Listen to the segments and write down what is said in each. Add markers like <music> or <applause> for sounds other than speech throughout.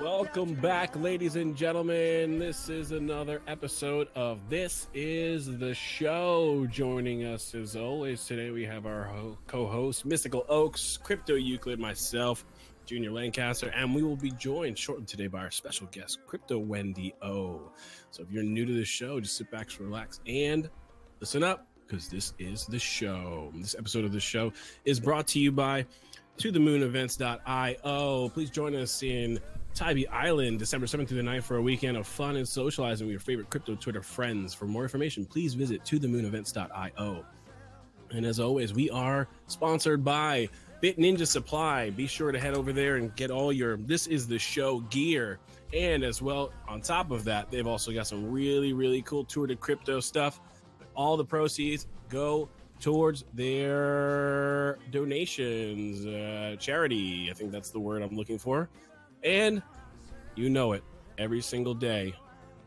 Welcome back, ladies and gentlemen. This is another episode of This Is the Show. Joining us as always today, we have our co host, Mystical Oaks, Crypto Euclid, myself, Junior Lancaster, and we will be joined shortly today by our special guest, Crypto Wendy O. So if you're new to the show, just sit back, relax, and listen up because this is the show. This episode of the show is brought to you by to the moon events.io. Please join us in Tybee Island, December 7th through the 9th for a weekend of fun and socializing with your favorite crypto Twitter friends. For more information, please visit to the moon events.io. And as always, we are sponsored by Bit Ninja Supply. Be sure to head over there and get all your This is the Show gear. And as well, on top of that, they've also got some really, really cool Tour de Crypto stuff. All the proceeds go towards their donations, uh, charity. I think that's the word I'm looking for. And you know it, every single day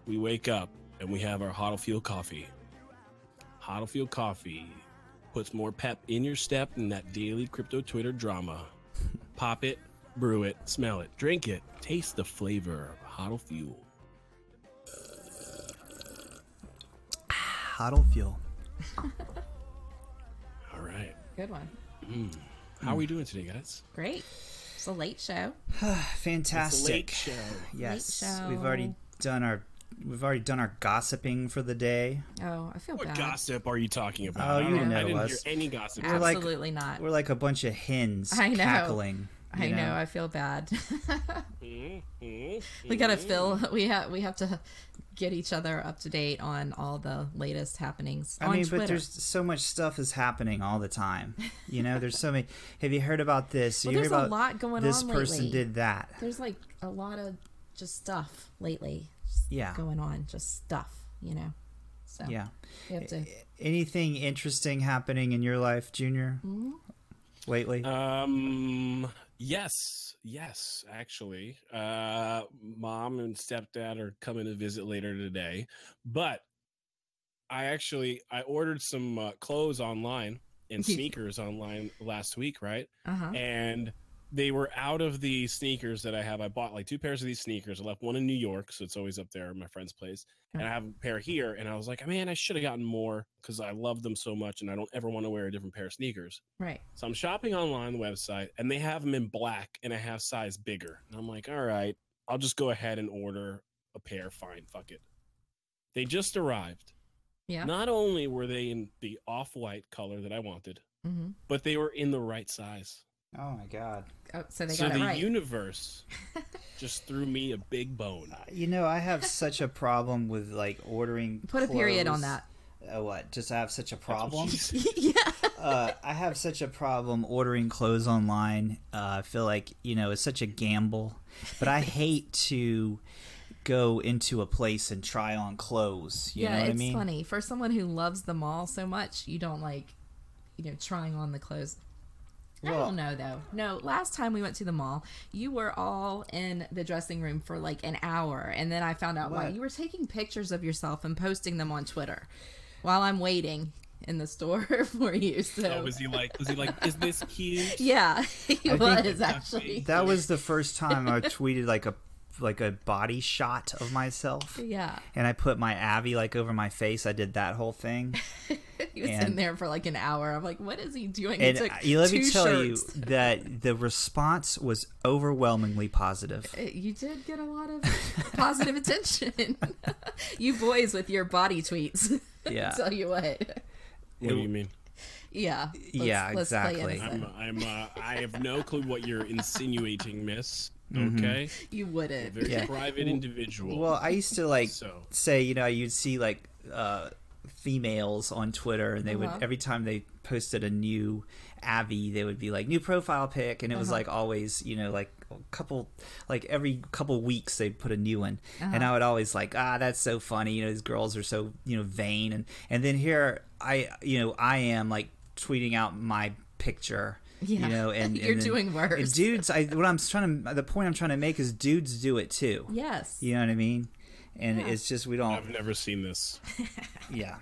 we wake up and we have our Huddle Fuel coffee. Huddle Fuel coffee puts more pep in your step than that daily crypto Twitter drama. <laughs> Pop it, brew it, smell it, drink it, taste the flavor of Huddle Fuel. Huddle fuel. <laughs> All right. Good one. How are we doing today, guys? Great. It's a late show. <sighs> It's a Fantastic. late show. <sighs> Yes, Late we've already done our we've already done our gossiping for the day. Oh, I feel bad. What bad. gossip are you talking about? Oh, I you don't- know I didn't us. hear any gossip. We're like- Absolutely not. We're like a bunch of hens I know. cackling. I you know. I feel bad. <laughs> Mhm, mhm, we gotta fill. We have. We have to get each other up to date on all the latest happenings I on mean, Twitter. but there's so much stuff is happening all the time. You know, there's so many. Have you heard about this? Well, you there's heard a about lot going this on person lately. did that. There's like a lot of just stuff lately. Just Yeah. Going on, just stuff. You know. So Yeah. we have to. Anything interesting happening in your life, Junior? Mhm. Lately? Um. Yes. Yes. Actually, uh, mom and stepdad are coming to visit later today, but I actually I ordered some uh, clothes online and <laughs> sneakers online last week, right? Uh huh. and they were out of the sneakers that I have. I bought like two pairs of these sneakers. I left one in New York, so it's always up there at my friend's place, and I have a pair here. And I was like, man, I should have gotten more because I love them so much, and I don't ever want to wear a different pair of sneakers. Right. So I'm shopping online the website, and they have them in black, and I have size bigger. And I'm like, all right, I'll just go ahead and order a pair. Fine, fuck it. They just arrived. Yeah. Not only were they in the off-white color that I wanted, hmm but they were in the right size. Oh my god. Oh, so they so got the it right. universe <laughs> just threw me a big bone. You know, I have such a problem with like ordering. Put a period on that. Uh, what? Just I have such a problem. <laughs> yeah. uh, I have such a problem ordering clothes online. Uh, I feel like you know it's such a gamble, but I hate to go into a place and try on clothes. You yeah, know what it's I mean? funny. For someone who loves the mall so much, you don't like, you know, trying on the clothes. I Well- don't know though. No, last time we went to the mall, you were all in the dressing room for like an hour, and then I found out why you were taking pictures of yourself and posting them on Twitter while I'm waiting in the store <laughs> for you. So Oh, was he like? Was he like? Is this cute? <laughs> yeah, he think was actually. That was the first time I tweeted like a like a body shot of myself, Yeah, and I put my Avi like over my face. I did that whole thing, <laughs> <laughs> he was in there for like an hour. I'm like, what is he doing? and he took let me two tell you shirts. <laughs> that the response was overwhelmingly positive. Uh, You did get a lot of <laughs> positive attention. you boys with your body tweets. Yeah. tell you what. What do you mean? Yeah. let's- Yeah, let's exactly. I'm. I'm. Uh, I have no clue what you're insinuating, Miss. Mm-hmm. Okay. You wouldn't. Very Yeah. private individual. Well, I used to like So. say, you know, you'd see like uh, females on Twitter, and they Uh-huh. would every time they posted a new Avi, they would be like new profile pic, and it was Uh-huh. like always, you know, like a couple, like every couple weeks they'd put a new one, and Uh-huh. I would always like, ah, that's so funny, you know, these girls are so you know vain, and and then here I, you know, I am like tweeting out my picture. Yeah. You know, and <laughs> You're and then- doing worse. And dudes, I what I'm trying to the point I'm trying to make is dudes do it too. Yes. You know what I mean? And Yeah. it's just we don't. I've never seen this. <laughs> Yeah.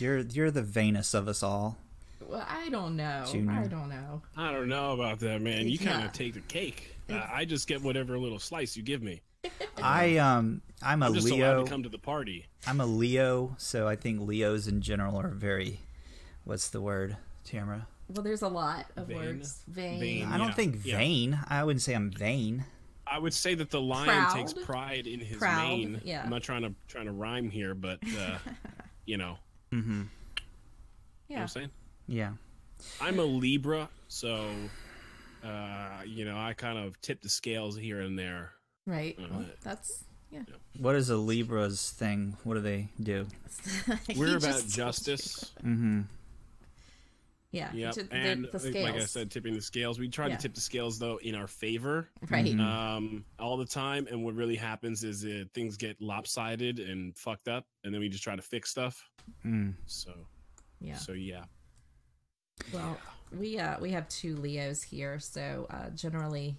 You're you're the vainest of us all. Well, I don't know. Junior. I don't know. I don't know about that, man. You kind Yeah. of take the cake. Uh, I just get whatever little slice you give me. <laughs> I um I'm a I'm just allowed Leo. to come to the party. I'm a Leo, so I think Leos in general are very what's the word, Tamara? Well, there's a lot of Vain. words. Vain. Vain. I don't Yeah, think yeah. vain. I wouldn't say I'm vain. I would say that the lion Proud. takes pride in his Proud, mane. yeah. I'm not trying to trying to rhyme here, but uh, <laughs> you know, Mm-hmm. you know what Yeah. I'm saying. Yeah. I'm a Libra, so uh, you know, I kind of tip the scales here and there. Right. Uh, Well, that's yeah. What is a Libra's thing? What do they do? <laughs> We're about just- justice. <laughs> Mm-hmm. Yeah. Yep. to- the, and the scales. like I said, tipping the scales. We try Yeah. to tip the scales though in our favor right. Mhm. um, all the time. And what really happens is uh, things get lopsided and fucked up, and then we just try to fix stuff. Mm. So, Yeah. so yeah. Well, we uh we have two Leos here, so uh generally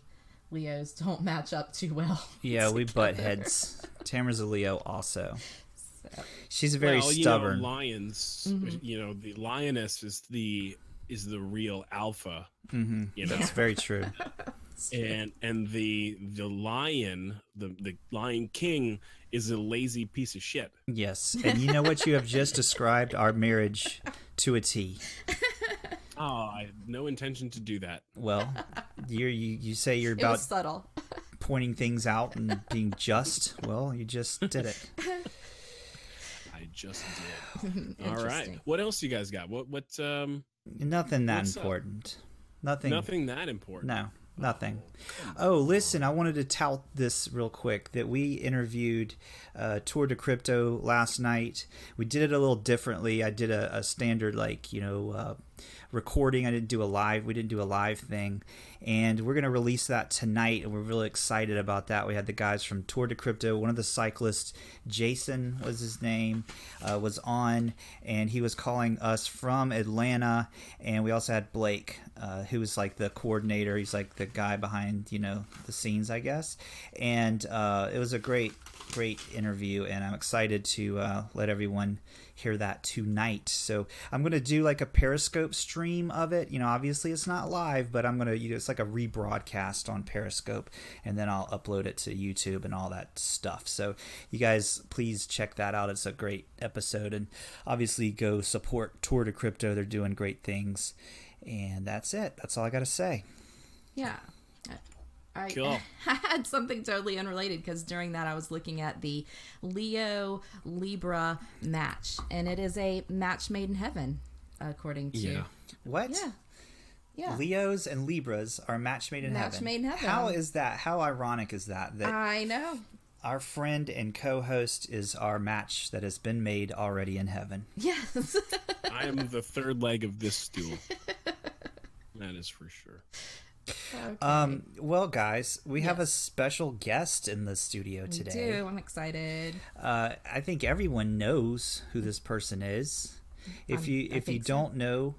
Leos don't match up too well. <laughs> Yeah, we butt heads. Tamara's a Leo also. So, She's very well, stubborn. You know, lions. Mhm. You know, the lioness is the is the real alpha. mm-hmm. You know, That's very true. <laughs> and and the the lion, the the lion king, is a lazy piece of shit. Yes. And you know what you have just described our marriage to a T. <laughs> Oh, I have no intention to do that. Well, you're, you you say you're about subtle. pointing things out and being just. Well, you just did it. I just did. <laughs> All right. What else you guys got? What what um Nothing that What's up? important. Nothing. nothing that important. No, nothing. Oh, listen, I wanted to tout this real quick that we interviewed uh, Tour de Crypto last night. We did it a little differently. I did a, a standard, like, you know, uh, recording. I didn't do a live. We didn't do a live thing. And we're to release that tonight. And we're really excited about that. We had the guys from Tour de Crypto. One of the cyclists, Jason was his name, uh, was on. And he was calling us from Atlanta. And we also had Blake, uh, who was like the coordinator. He's like the guy behind, you know, the scenes, I guess. And uh, it was a great, great interview. And I'm excited to uh, let everyone hear that tonight. So I'm gonna do like a Periscope stream of it. You know, obviously it's not live, but I'm gonna you know it's like a rebroadcast on Periscope, and then I'll upload it to YouTube and all that stuff. So you guys please check that out. It's a great episode, and obviously go support Tour de Crypto. They're doing great things, and that's it. That's all I gotta say. Yeah. I, <laughs> Cool. Had something totally unrelated because during that I was looking at the Leo Libra match, and it is a match made in heaven, according to Yeah. What? yeah, yeah. Leos and Libras are match made in Match heaven. made in heaven. How is that? How ironic is that? That I know. our friend and co-host is our match that has been made already in heaven. Yes. <laughs> <laughs> I am the third leg of this stool. That is for sure. Okay. Um, well, guys, we have a special guest in the studio today. too. I'm excited. Uh, I think everyone knows who this person is. If I'm- you if you so. don't know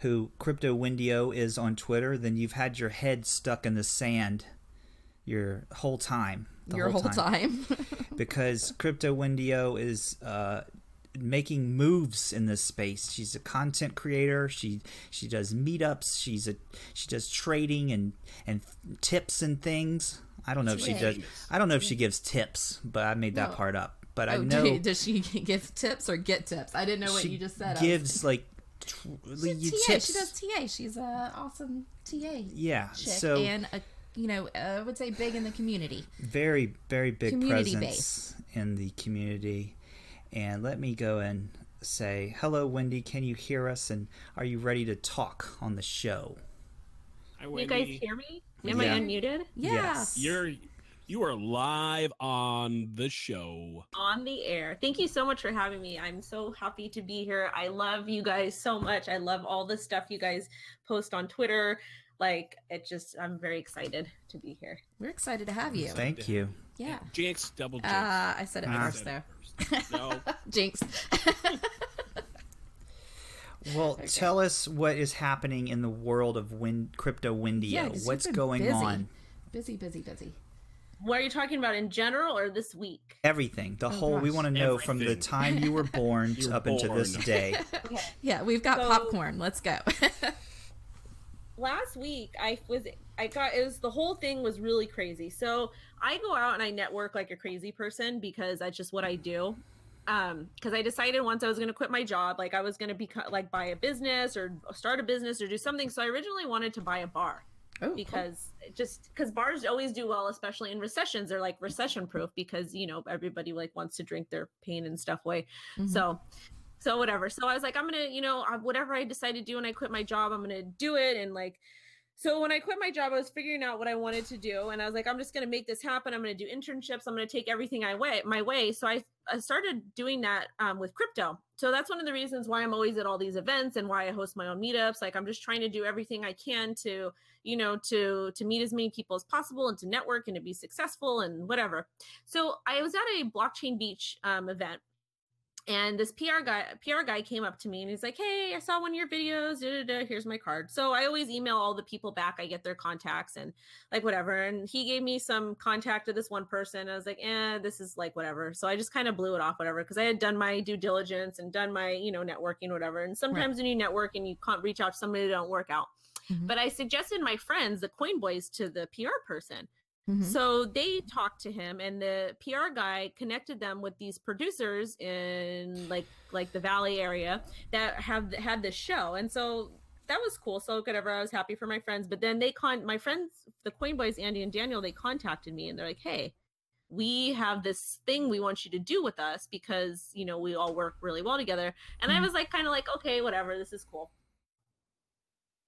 who Crypto Wendy O is on Twitter, then you've had your head stuck in the sand your whole time. Your whole time. <laughs> because Crypto Wendy O is uh, making moves in this space. She's a content creator. She she does meetups. She's a she does trading and and tips and things. I don't know if she does. I don't know if she gives tips, but I made that No. part up. But I oh, <laughs> know do- does she give tips or get tips? I didn't know what you just said. Gives like She's TA. tips. She does TA. She's a awesome TA yeah. So and a you know I would say big in the community. very very big Community presence in the community and let me go and say hello wendy can you hear us and are you ready to talk on the show You guys hear me? Am Yeah. I unmuted? Yeah. Yes. You're you are live on the show. On the air. Thank you so much for having me. I'm so happy to be here. I love you guys so much. I love all the stuff you guys post on Twitter. Like it just I'm very excited to be here. We're excited to have you. thank you Yeah. Jinx, double jinx. Uh, I said it Ah. first though. <laughs> no, Jinx. <laughs> well tell us what is happening in the world of Win- crypto Wendy O Yeah, 'cause you've going busy. on busy, busy, busy. What are you talking about in general or this week? everything the whole we want to know from the time you were <laughs> born You were up into this born. day Yeah, we've got So- popcorn. Let's go. Last week I was I got it was the whole thing was really crazy. So I go out and I network like a crazy person because that's just what I do. Um, because I decided once I was going to quit my job, like I was going to be like buy a business or start a business or do something. So I originally wanted to buy a bar Oh, cool. because it just because bars always do well, especially in recessions. They're like recession proof because you know everybody like wants to drink their pain and stuff away. Mhm. So, so whatever. So I was like, I'm gonna, you know, whatever I decide to do when I quit my job, I'm gonna do it. And like, so when I quit my job, I was figuring out what I wanted to do, and I was like, I'm just gonna make this happen. I'm gonna do internships. I'm gonna take everything I way my way. So I I started doing that um, with crypto. So that's one of the reasons why I'm always at all these events and why I host my own meetups. Like I'm just trying to do everything I can to, you know, to to meet as many people as possible and to network and to be successful and whatever. So I was at a blockchain beach um, event and this PR guy PR guy came up to me and he's like, "Hey, I saw one of your videos. Da, da, da, here's my card." So I always email all the people back. I get their contacts and like whatever. And he gave me some contact of this one person. I was like, "Eh, this is like whatever." So I just kind of blew it off, whatever, because I had done my due diligence and done my you know networking, whatever. And sometimes when you network and you can't reach out to somebody, that don't work out. Mhm. But I suggested my friends, the Coin Boys, to the PR person. Mhm. So they talked to him, and the PR guy connected them with these producers in like like the Valley area that have had this show, and so that was cool. So whatever, I was happy for my friends. But then they con my friends, the Coin Boys, Andy and Daniel, they contacted me, and they're like, "Hey, we have this thing we want you to do with us because you know we all work really well together." And I Mhm. was like, kind of like, "Okay, whatever, this is cool."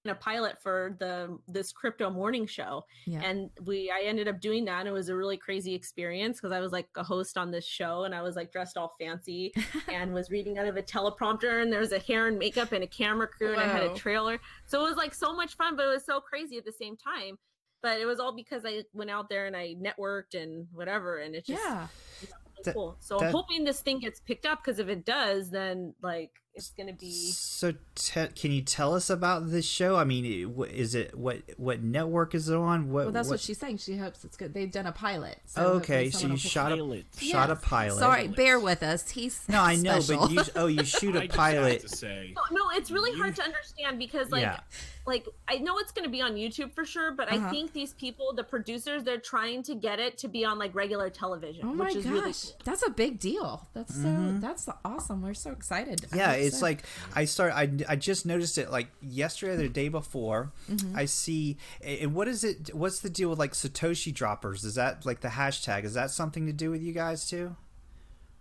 A pilot for the this crypto morning show. Yeah. and we i ended up doing that and it was a really crazy experience because i was like a host on this show and i was like dressed all fancy <laughs> and was reading out of a teleprompter and there was a hair and makeup and a camera crew and i had a trailer. So it was like so much fun but it was so crazy at the same time. But it was all because i went out there and i networked and whatever and it just yeah. really That- cool. So that- i'm hoping this thing gets picked up because if it does then like it's gonna be So, te- can you tell us about this show? I mean, is it what what network is it on? What? Well, that's what, what she's saying. She hopes it's good. They've done a pilot. So Oh, okay, so you will- shot a Pilot. shot a pilot. Sorry, bear with us. He's No, I know, special. but you oh you shoot a <laughs> pilot. have to say, No, no, it's really hard to understand because like Yeah. like I know it's going to be on YouTube for sure, but Uh-huh. I think these people, the producers, they're trying to get it to be on like regular television, Oh my which gosh, really cool. that's a big deal. That's so that's awesome. We're so excited. I Yeah, hope it's so. like I start. I, I just noticed it like yesterday or the day before. Mm-hmm. I see. And what is it? What's the deal with like Satoshi droppers? Is that like the hashtag? Is that something to do with you guys too?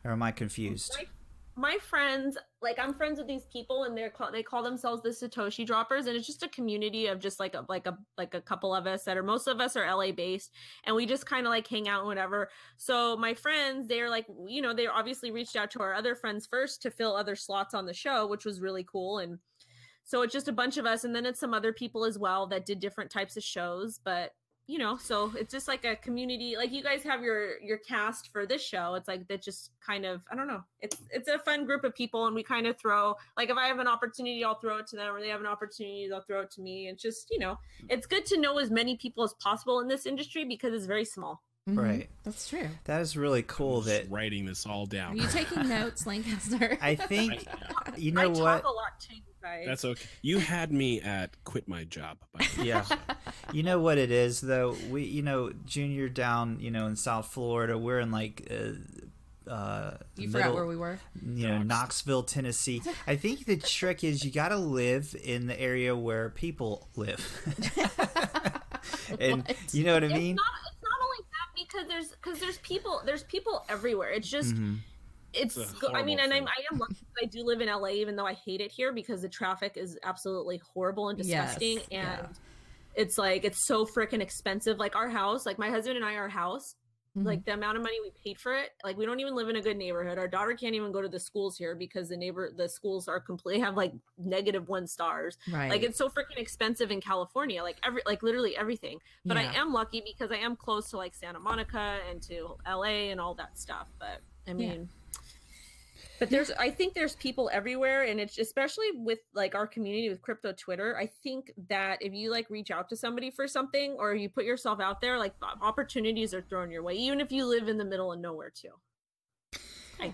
Or am I confused? My, my friends, like I'm friends with these people, and they're call, they call themselves the Satoshi Droppers, and it's just a community of just like a like a like a couple of us that are most of us are LA based, and we just kind of like hang out and whatever. So my friends, they're like, you know, they obviously reached out to our other friends first to fill other slots on the show, which was really cool, and so it's just a bunch of us, and then it's some other people as well that did different types of shows, but you know so it's just like a community like you guys have your your cast for this show it's like that just kind of i don't know it's it's a fun group of people and we kind of throw like if i have an opportunity i'll throw it to them or they have an opportunity they'll throw it to me it's just you know it's good to know as many people as possible in this industry because it's very small Mhm. Right. That's true. That is really cool. just That writing this all down. Are you taking <laughs> notes, Lancaster? I think <laughs> you i know what. Talk a lot too guys That's okay. You had me at quit my job. By the way. Yeah. <laughs> You know what it is though. We, you know, Junior down, you know, in South Florida. We're in like. Uh, uh, you the forgot where we were. you know Knoxville, Tennessee. I think the trick is you got to live in the area where people live, <laughs> and What? you know what I it's mean. not it's not only that because there's because there's people there's people everywhere it's just Mhm. It's It's i mean and i'm i am lucky that i do live in la even though i hate it here because the traffic is absolutely horrible and Yes, disgusting and yeah. it's like it's so freaking expensive like our house like my husband and i our house Mhm. like the amount of money we paid for it like we don't even live in a good neighborhood our daughter can't even go to the schools here because the neighbor the schools are completely have like negative one stars right. like it's so freaking expensive in california like every like literally everything but Yeah. i am lucky because i am close to like santa monica and to la and all that stuff but i mean but there's i think there's people everywhere and it's especially with like our community with crypto twitter i think that if you like reach out to somebody for something or you put yourself out there like opportunities are thrown your way even if you live in the middle of nowhere too. I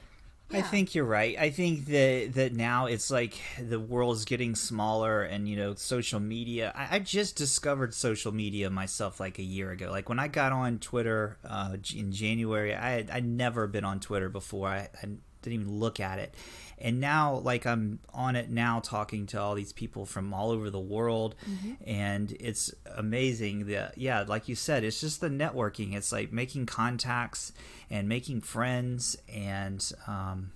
think you're right. I think that that now it's like the world's getting smaller, and you know, social media. I, I, just discovered social media myself like a year ago. Like when I got on Twitter uh, in January, I had I'd never been on Twitter before. I, I didn't even look at it, and now like I'm on it now, talking to all these people from all over the world, mm-hmm. and it's amazing. That yeah, like you said, it's just the networking. It's like making contacts and making friends and um,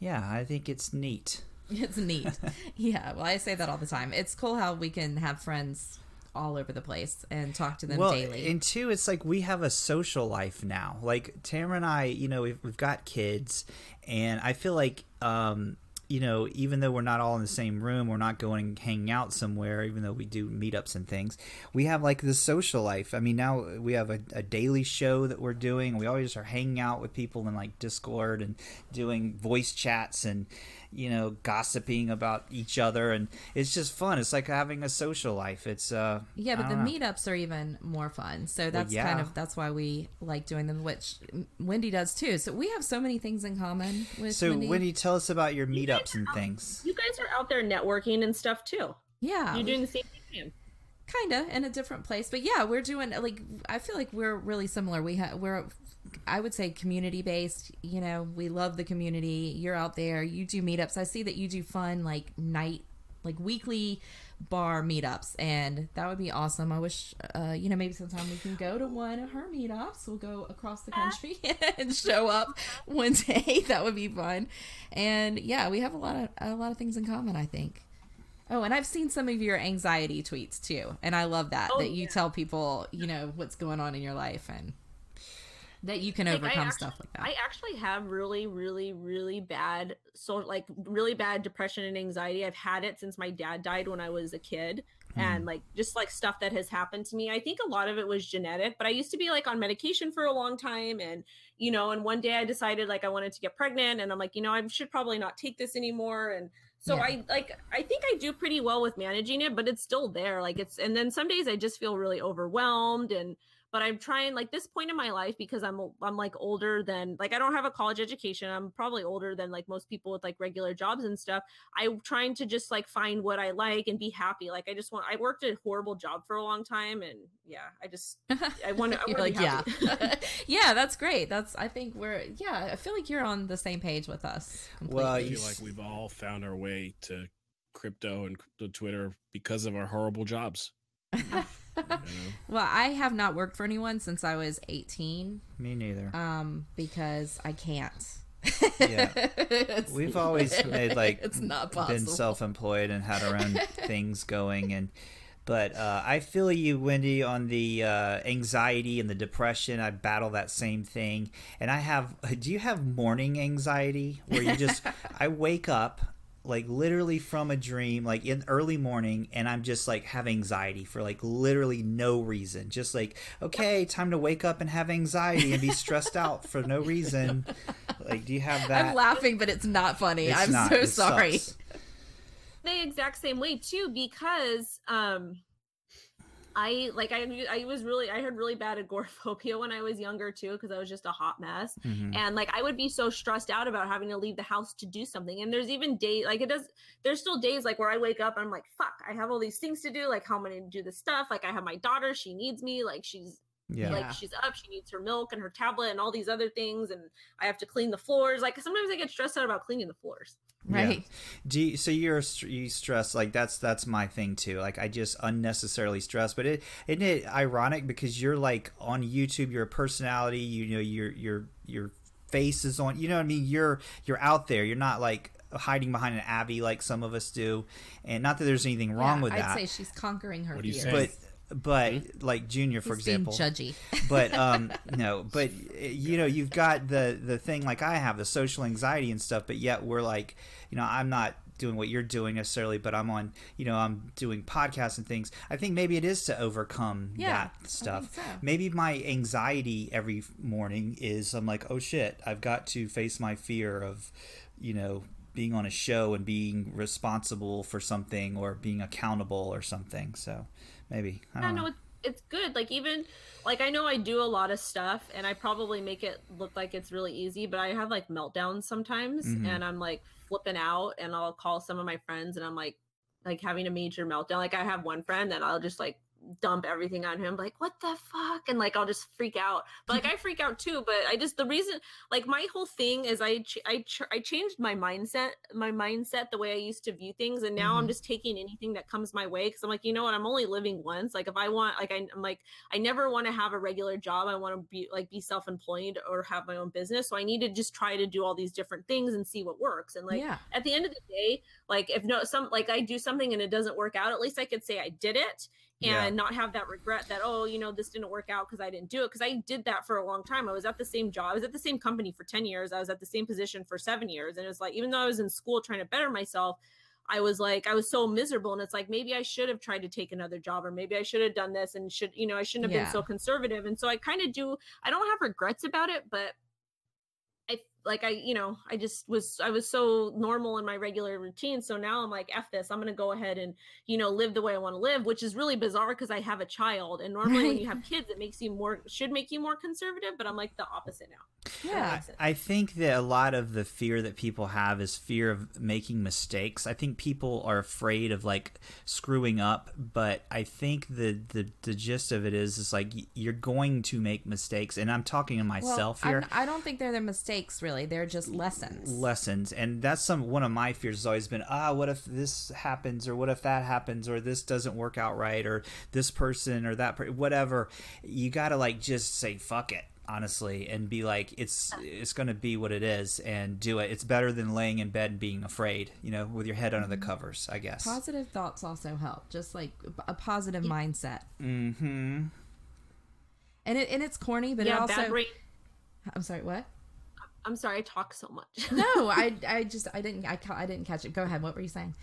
yeah i think it's neat <laughs> it's neat <laughs> yeah well i say that all the time it's cool how we can have friends all over the place and talk to them well, daily. And two, it's like we have a social life now. Like Tamara and I, you know, we've, we've got kids, and I feel like um, you know, even though we're not all in the same room, we're not going hanging out somewhere, even though we do meetups and things, we have like the social life. I mean, now we have a, a daily show that we're doing. We always are hanging out with people in like Discord and doing voice chats and, you know, gossiping about each other, and it's just fun. It's like having a social life. It's uh yeah, but the know. meetups are even more fun. So that's well, yeah. kind of that's why we like doing them, which Wendy does too. So we have so many things in common with. So Wendy, Wendy tell us about your meetups and out, things. You guys are out there networking and stuff too. Yeah, you're doing the same thing. Kinda in a different place, but yeah, we're doing like I feel like we're really similar. We have we're I would say community based. You know, we love the community. You're out there. You do meetups. I see that you do fun like night, like weekly bar meetups, and that would be awesome. I wish, uh, you know, maybe sometime we can go to one of her meetups. We'll go across the country <laughs> and show up one day. <laughs> that would be fun. And yeah, we have a lot of a lot of things in common. I think. Oh, and I've seen some of your anxiety tweets too, and I love that oh, that you yeah. tell people, you know, what's going on in your life and that you can like, overcome actually, stuff like that. I actually have really, really, really bad so like really bad depression and anxiety. I've had it since my dad died when I was a kid. Mm. And like just like stuff that has happened to me. I think a lot of it was genetic, but I used to be like on medication for a long time and you know, and one day I decided like I wanted to get pregnant and I'm like, you know, I should probably not take this anymore and so yeah. I like I think I do pretty well with managing it, but it's still there. Like it's and then some days I just feel really overwhelmed and but I'm trying like this point in my life because I'm I'm like older than like I don't have a college education. I'm probably older than like most people with like regular jobs and stuff. I'm trying to just like find what I like and be happy. Like I just want I worked a horrible job for a long time and yeah, I just <laughs> I want to like yeah. <laughs> <laughs> yeah, that's great. That's I think we're yeah, I feel like you're on the same page with us. Completely. Well, I feel like we've all found our way to crypto and the Twitter because of our horrible jobs. <laughs> well, I have not worked for anyone since I was 18. Me neither. Um, because I can't. yeah, <laughs> we've always <laughs> made like it's not possible. been self-employed and had our own things going, and but uh, I feel you, Wendy, on the uh, anxiety and the depression. I battle that same thing, and I have. Do you have morning anxiety where you just? I wake up like literally from a dream like in early morning and i'm just like have anxiety for like literally no reason. Just like okay time to wake up and have anxiety and be stressed out for no reason. Like do you have <laughs> that? i'm laughing but it's not funny. It's i'm not. so it sorry. Sucks. <laughs> <laughs> the exact same way too because um I like I I was really I had really bad agoraphobia when I was younger too because I was just a hot mess. Mm-hmm. and like I would be so stressed out about having to leave the house to do something. And there's even days like it does there's still days like where I wake up and I'm like fuck I have all these things to do like how am I going to do this stuff? Like I have my daughter she needs me like she's yeah. Like she's up, she needs her milk and her tablet and all these other things, and I have to clean the floors. Like sometimes I get stressed out about cleaning the floors. Right. Yeah. Do you, so you're you stress like that's that's my thing too. Like I just unnecessarily stress, but it isn't it ironic because you're like on YouTube, you're a personality. You know your your your face is on. You know what I mean? You're you're out there. You're not like hiding behind an Avi like some of us do. And not that there's anything wrong yeah, with I'd that. I'd say she's conquering her fears. But but mm-hmm. like junior for He's example. judgy. <laughs> But um <laughs> no but you know you've got the the thing like i have the social anxiety and stuff but yet we're like you know i'm not doing what you're doing necessarily but i'm on you know i'm doing podcasts and things. I think maybe it is to overcome yeah, that stuff. so. maybe my anxiety every morning is i'm like oh shit i've got to face my fear of you know being on a show and being responsible for something or being accountable or something so maybe. I don't yeah, know. No, it's good. Like even like I know I do a lot of stuff and I probably make it look like it's really easy, but I have like meltdowns sometimes Mhm. and I'm like flipping out and I'll call some of my friends and I'm like like having a major meltdown. Like I have one friend and I'll just like dump everything on him like what the fuck and like I'll just freak out. But like I <laughs> freak out too, but I just the reason like my whole thing is I ch- I ch- I changed my mindset, my mindset the way I used to view things and now I'm Mhm. just taking anything that comes my way cuz I'm like, you know what? I'm only living once. Like if I want like I, I'm like I never want to have a regular job. I want to be like be self-employed or have my own business. So I need to just try to do all these different things and see what works. And like yeah. at the end of the day, like if no some like I do something and it doesn't work out, at least I could say I did it and Yeah. not have that regret that oh, you know, this didn't work out because I didn't do it because I did that for a long time. I was at the same job. I was at the same company for 10 years. I was at the same position for 7 years and it was like even though I was in school trying to better myself, I was like, I was so miserable. And it's like, maybe I should have tried to take another job or maybe I should have done this and should, you know, I shouldn't have Yeah. been so conservative. And so I kind of do, I don't have regrets about it, but like, I, you know, I just was, I was so normal in my regular routine. So now I'm like, F this, I'm going to go ahead and, you know, live the way I want to live, which is really bizarre because I have a child. And normally when you have <laughs> kids, it makes you more, should make you more conservative, but I'm like the opposite now. Yeah. makes. I think that a lot of the fear that people have is fear of making mistakes. I think people are afraid of like screwing up, but I think the the, the gist of it is is like you're going to make mistakes, and I'm talking to myself well, here. I'm- I don't think they're the mistakes, really. They're just lessons. lessons and that's some one of my fears has always been ah what if this happens or what if that happens or this doesn't work out right or this person or that per- whatever you gotta like just say fuck it honestly and be like it's it's gonna be what it is and do it it's better than laying in bed and being afraid you know with your head under the covers i guess Positive thoughts also help, just like a positive mindset. mm-hmm And it and it's corny, but it yeah, also. bad brain. I'm sorry. What? I'm sorry, I talk so much. No, I <laughs> I just I didn't I I didn't catch it. Go ahead. What were you saying?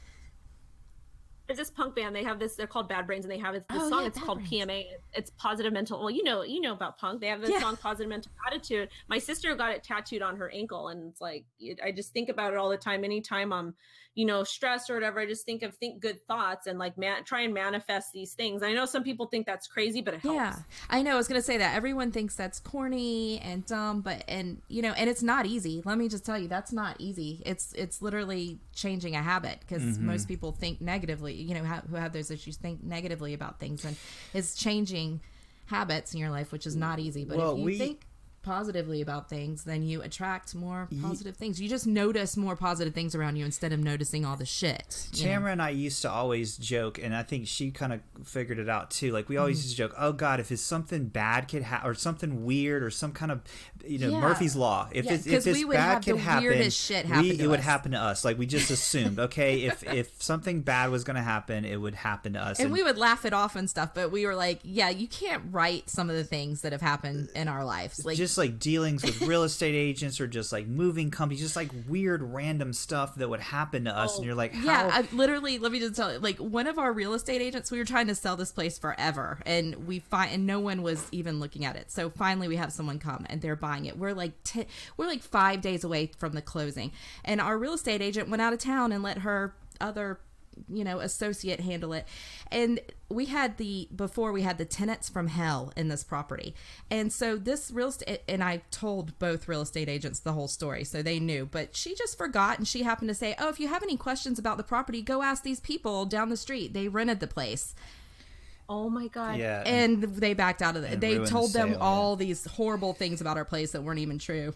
there's this punk band. They have this. They're called Bad Brains, and they have this, this Oh, song. yeah, it's Bad called Brains. PMA. It's positive mental. Well, you know, you know about punk. They have this Yeah. song, Positive Mental Attitude. My sister got it tattooed on her ankle, and it's like I just think about it all the time. Anytime I'm, you know, stressed or whatever, I just think of think good thoughts and like man, try and manifest these things. I know some people think that's crazy, but it helps. Yeah, I know. I was gonna say that everyone thinks that's corny and dumb, but and you know, and it's not easy. Let me just tell you, that's not easy. It's it's literally changing a habit because Mm-hmm. most people think negatively. You know, who have those issues think negatively about things, and it's changing habits in your life, which is not easy. But Well, if you we- think positively about things, then you attract more positive things. You just notice more positive things around you instead of noticing all the shit. you know? And I used to always joke, and I think she kind of figured it out too. Like we always Mm-hmm. used to joke, "Oh God, if it's something bad could happen, or something weird, or some kind of, you know, Yeah. Murphy's Law. If Yeah, it's, if it's bad could happen, shit happen we, it would happen to us. Like we just assumed, okay, if <laughs> if something bad was going to happen, it would happen to us. and we would laugh it off and stuff, but we were like, yeah, you can't write some of the things that have happened in our lives. Like, just like dealings with real estate agents or just like moving companies, just like weird random stuff that would happen to us, and oh, you're like, how? yeah, I literally, let me just tell you, like one of our real estate agents, we were trying to sell this place forever, and we find, and no one was even looking at it. So finally, we have someone come, and they're buying it. We're like, t- we're like five days away from the closing, and our real estate agent went out of town and let her other you know associate handle it. And we had the before we had the tenants from hell in this property. And so this real estate and i told both real estate agents the whole story so they knew but she just forgot and she happened to say oh if you have any questions about the property go ask these people down the street. They rented the place. Oh my god. yeah, and they backed out of it. And they ruined the told them sale, yeah. all these horrible things about our place that weren't even true.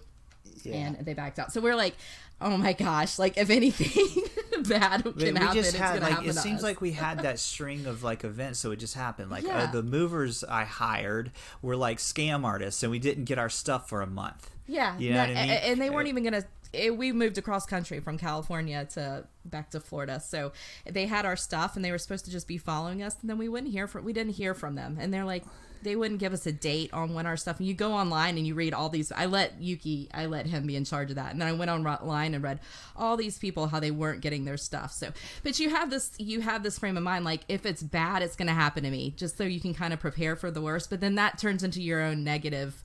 And they backed out. So we're like oh my gosh like if anything <laughs> bad can we happen just it's had like happen it seems us. like we had that string of like events, so it just happened. Like uh, Yeah. the movers I hired were like scam artists, and we didn't get our stuff for a month. Yeah, You know no, what I mean? and they weren't even gonna. eh, We moved across country from California to back to Florida, so they had our stuff, and they were supposed to just be following us, and then we wouldn't hear from. We didn't hear from them, and they're like, they wouldn't give us a date on when our stuff. And you go online and you read all these. I let Yuki, I let him be in charge of that, and then I went online and read all these people how they weren't getting their stuff. So, but you have this, you have this frame of mind, like if it's bad, it's gonna happen to me, just so you can kind of prepare for the worst. But then that turns into your own negative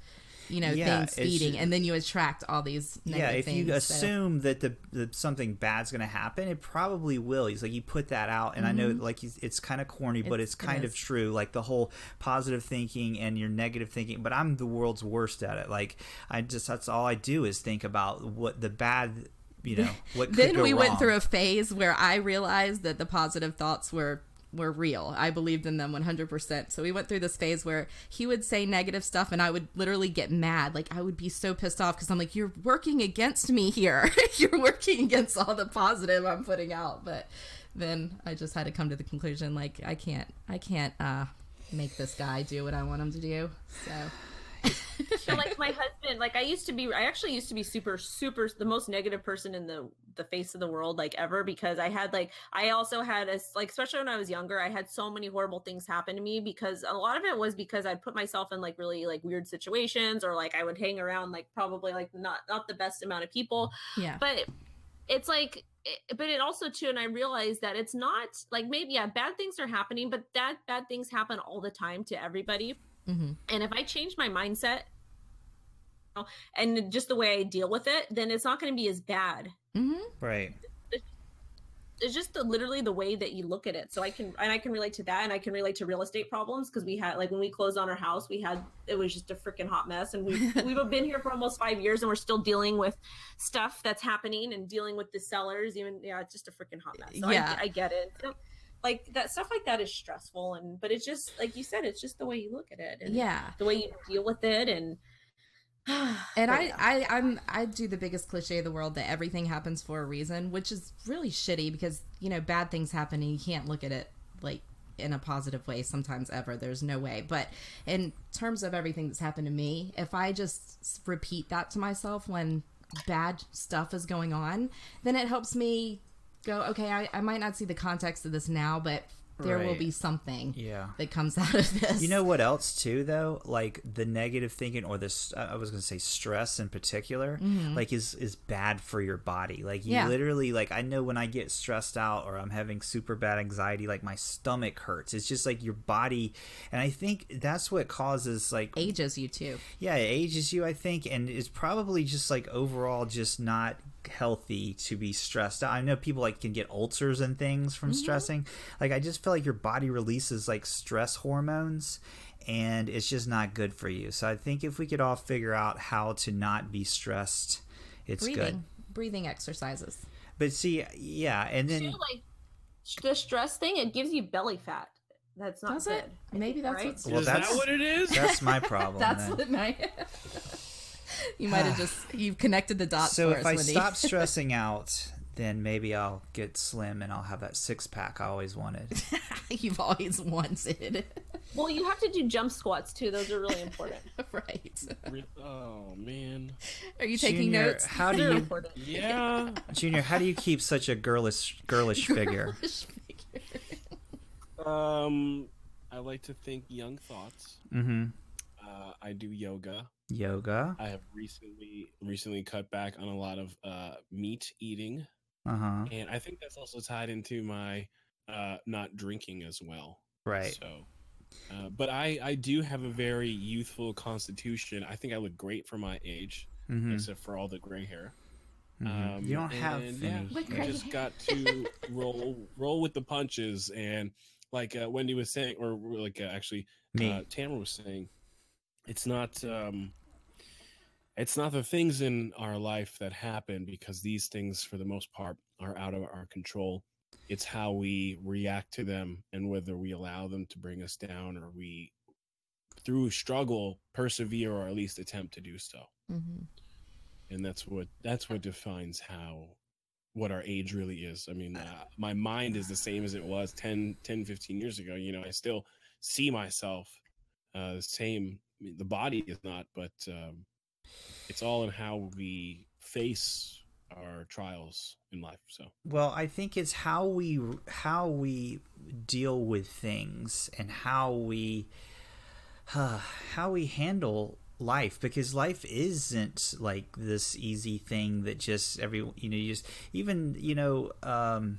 you know Yeah, things feeding, and then you attract all these yeah, negative if things. you so- assume that the, the something bad's going to happen, it probably will. He's like you put that out, and I know like it's, it's kind of corny, but Mm-hmm. It's- it's it kind of true. Like the whole positive thinking and your negative thinking. But I'm the world's worst at it. Like I just that's all I do is think about what the bad, you know, what <laughs> could then we went through a phase where I realized that the positive thoughts were were real. I believed in them 100%. So we went through this phase where he would say negative stuff and I would literally get mad. Like I would be so pissed off cuz I'm like you're working against me here. <laughs> you're working against all the positive I'm putting out. But then I just had to come to the conclusion like I can't I can't uh make this guy do what I want him to do. So <laughs> so like my husband like i used to be i actually used to be super super the most negative person in the the face of the world like ever because i had like i also had a like especially when i was younger i had so many horrible things happen to me because a lot of it was because i'd put myself in like really like weird situations or like i would hang around like probably like not not the best amount of people yeah. but it's like it- but it also too and i realized that it's not like maybe yeah bad things are happening but that bad things happen all the time to everybody Mhm. and if i change my mindset you know, and just the way i deal with it then it's not going to be as bad Mhm. right. it's just the, literally the way that you look at it so i can and i can relate to that and i can relate to real estate problems because we had like when we closed on our house we had it was just a freaking hot mess and we <laughs> we've been here for almost five years and we're still dealing with stuff that's happening and dealing with the sellers even yeah it's just a freaking hot mess so Yeah. I, I get it So, like that stuff like that is stressful and but it's just like you said it's just the way you look at it and Yeah. the way you deal with it and <sighs> And I. I, I'm, I do the biggest cliche of the world that everything happens for a reason, which is really shitty because you know bad things happen and you can't look at it like in a positive way sometimes ever. There's no way. But in terms of everything that's happened to me, if I just repeat that to myself when bad stuff is going on, then it helps me go, okay, I, I might not see the context of this now, but there will be something Yeah. that comes <laughs> out of this. You know what else too though? Like the negative thinking or this I was going to say stress in particular, like is is bad for your body. Like you Mm-hmm. Yeah. literally like I know when I get stressed out or I'm having super bad anxiety like my stomach hurts. It's just like your body and I think that's what causes like ages you too. yeah, it ages you I think and it's probably just like overall just not healthy to be stressed out. I know people like can get ulcers and things from mm-hmm. stressing. Like I just feel like your body releases like stress hormones and it's just not good for you. So I think if we could all figure out how to not be stressed, it's Breathing, good. breathing exercises. But see, yeah, and then too, like the stress thing it gives you belly fat that's not Does good it? Maybe that's right? what's Well, is that's- that what it is? that's my <laughs> problem. That's then. what my. <laughs> you might have just <sighs> you've connected the dots. so for if us, I Wendy. stop <laughs> stressing out, then maybe I'll get slim and I'll have that six pack I always wanted. <laughs> you've always wanted, well you have to do jump squats too those are really important <laughs> right? Oh man. Are you taking Junior, notes? How do you, Yeah. Junior? How do you keep such a girlish, girlish figure? um, I like to think young thoughts. Mm-hmm. Uh, I do yoga. Yoga. I have recently recently cut back on a lot of uh, meat eating, Uh huh. and I think that's also tied into my uh, not drinking as well. Right. So, uh, but I I do have a very youthful constitution. I think I look great for my age, Mm-hmm. except for all the gray hair. Mhm. you don't have and, any. With I just got to roll roll with the punches, and like uh, Wendy was saying, or like uh, actually Me. uh, Tamara was saying, it's not um, it's not the things in our life that happen because these things, for the most part, are out of our control. It's how we react to them and whether we allow them to bring us down or we, through struggle, persevere or at least attempt to do so Mhm. and that's what that's what defines how what our age really is i mean uh, my mind is the same as it was 10 10 15 years ago you know i still see myself uh the same I mean, the body is not but um it's all in how we face our trials in life so. Well, I think it's how we how we deal with things and how we uh, <sighs> how we handle life because life isn't like this easy thing that just every you know you just even you know um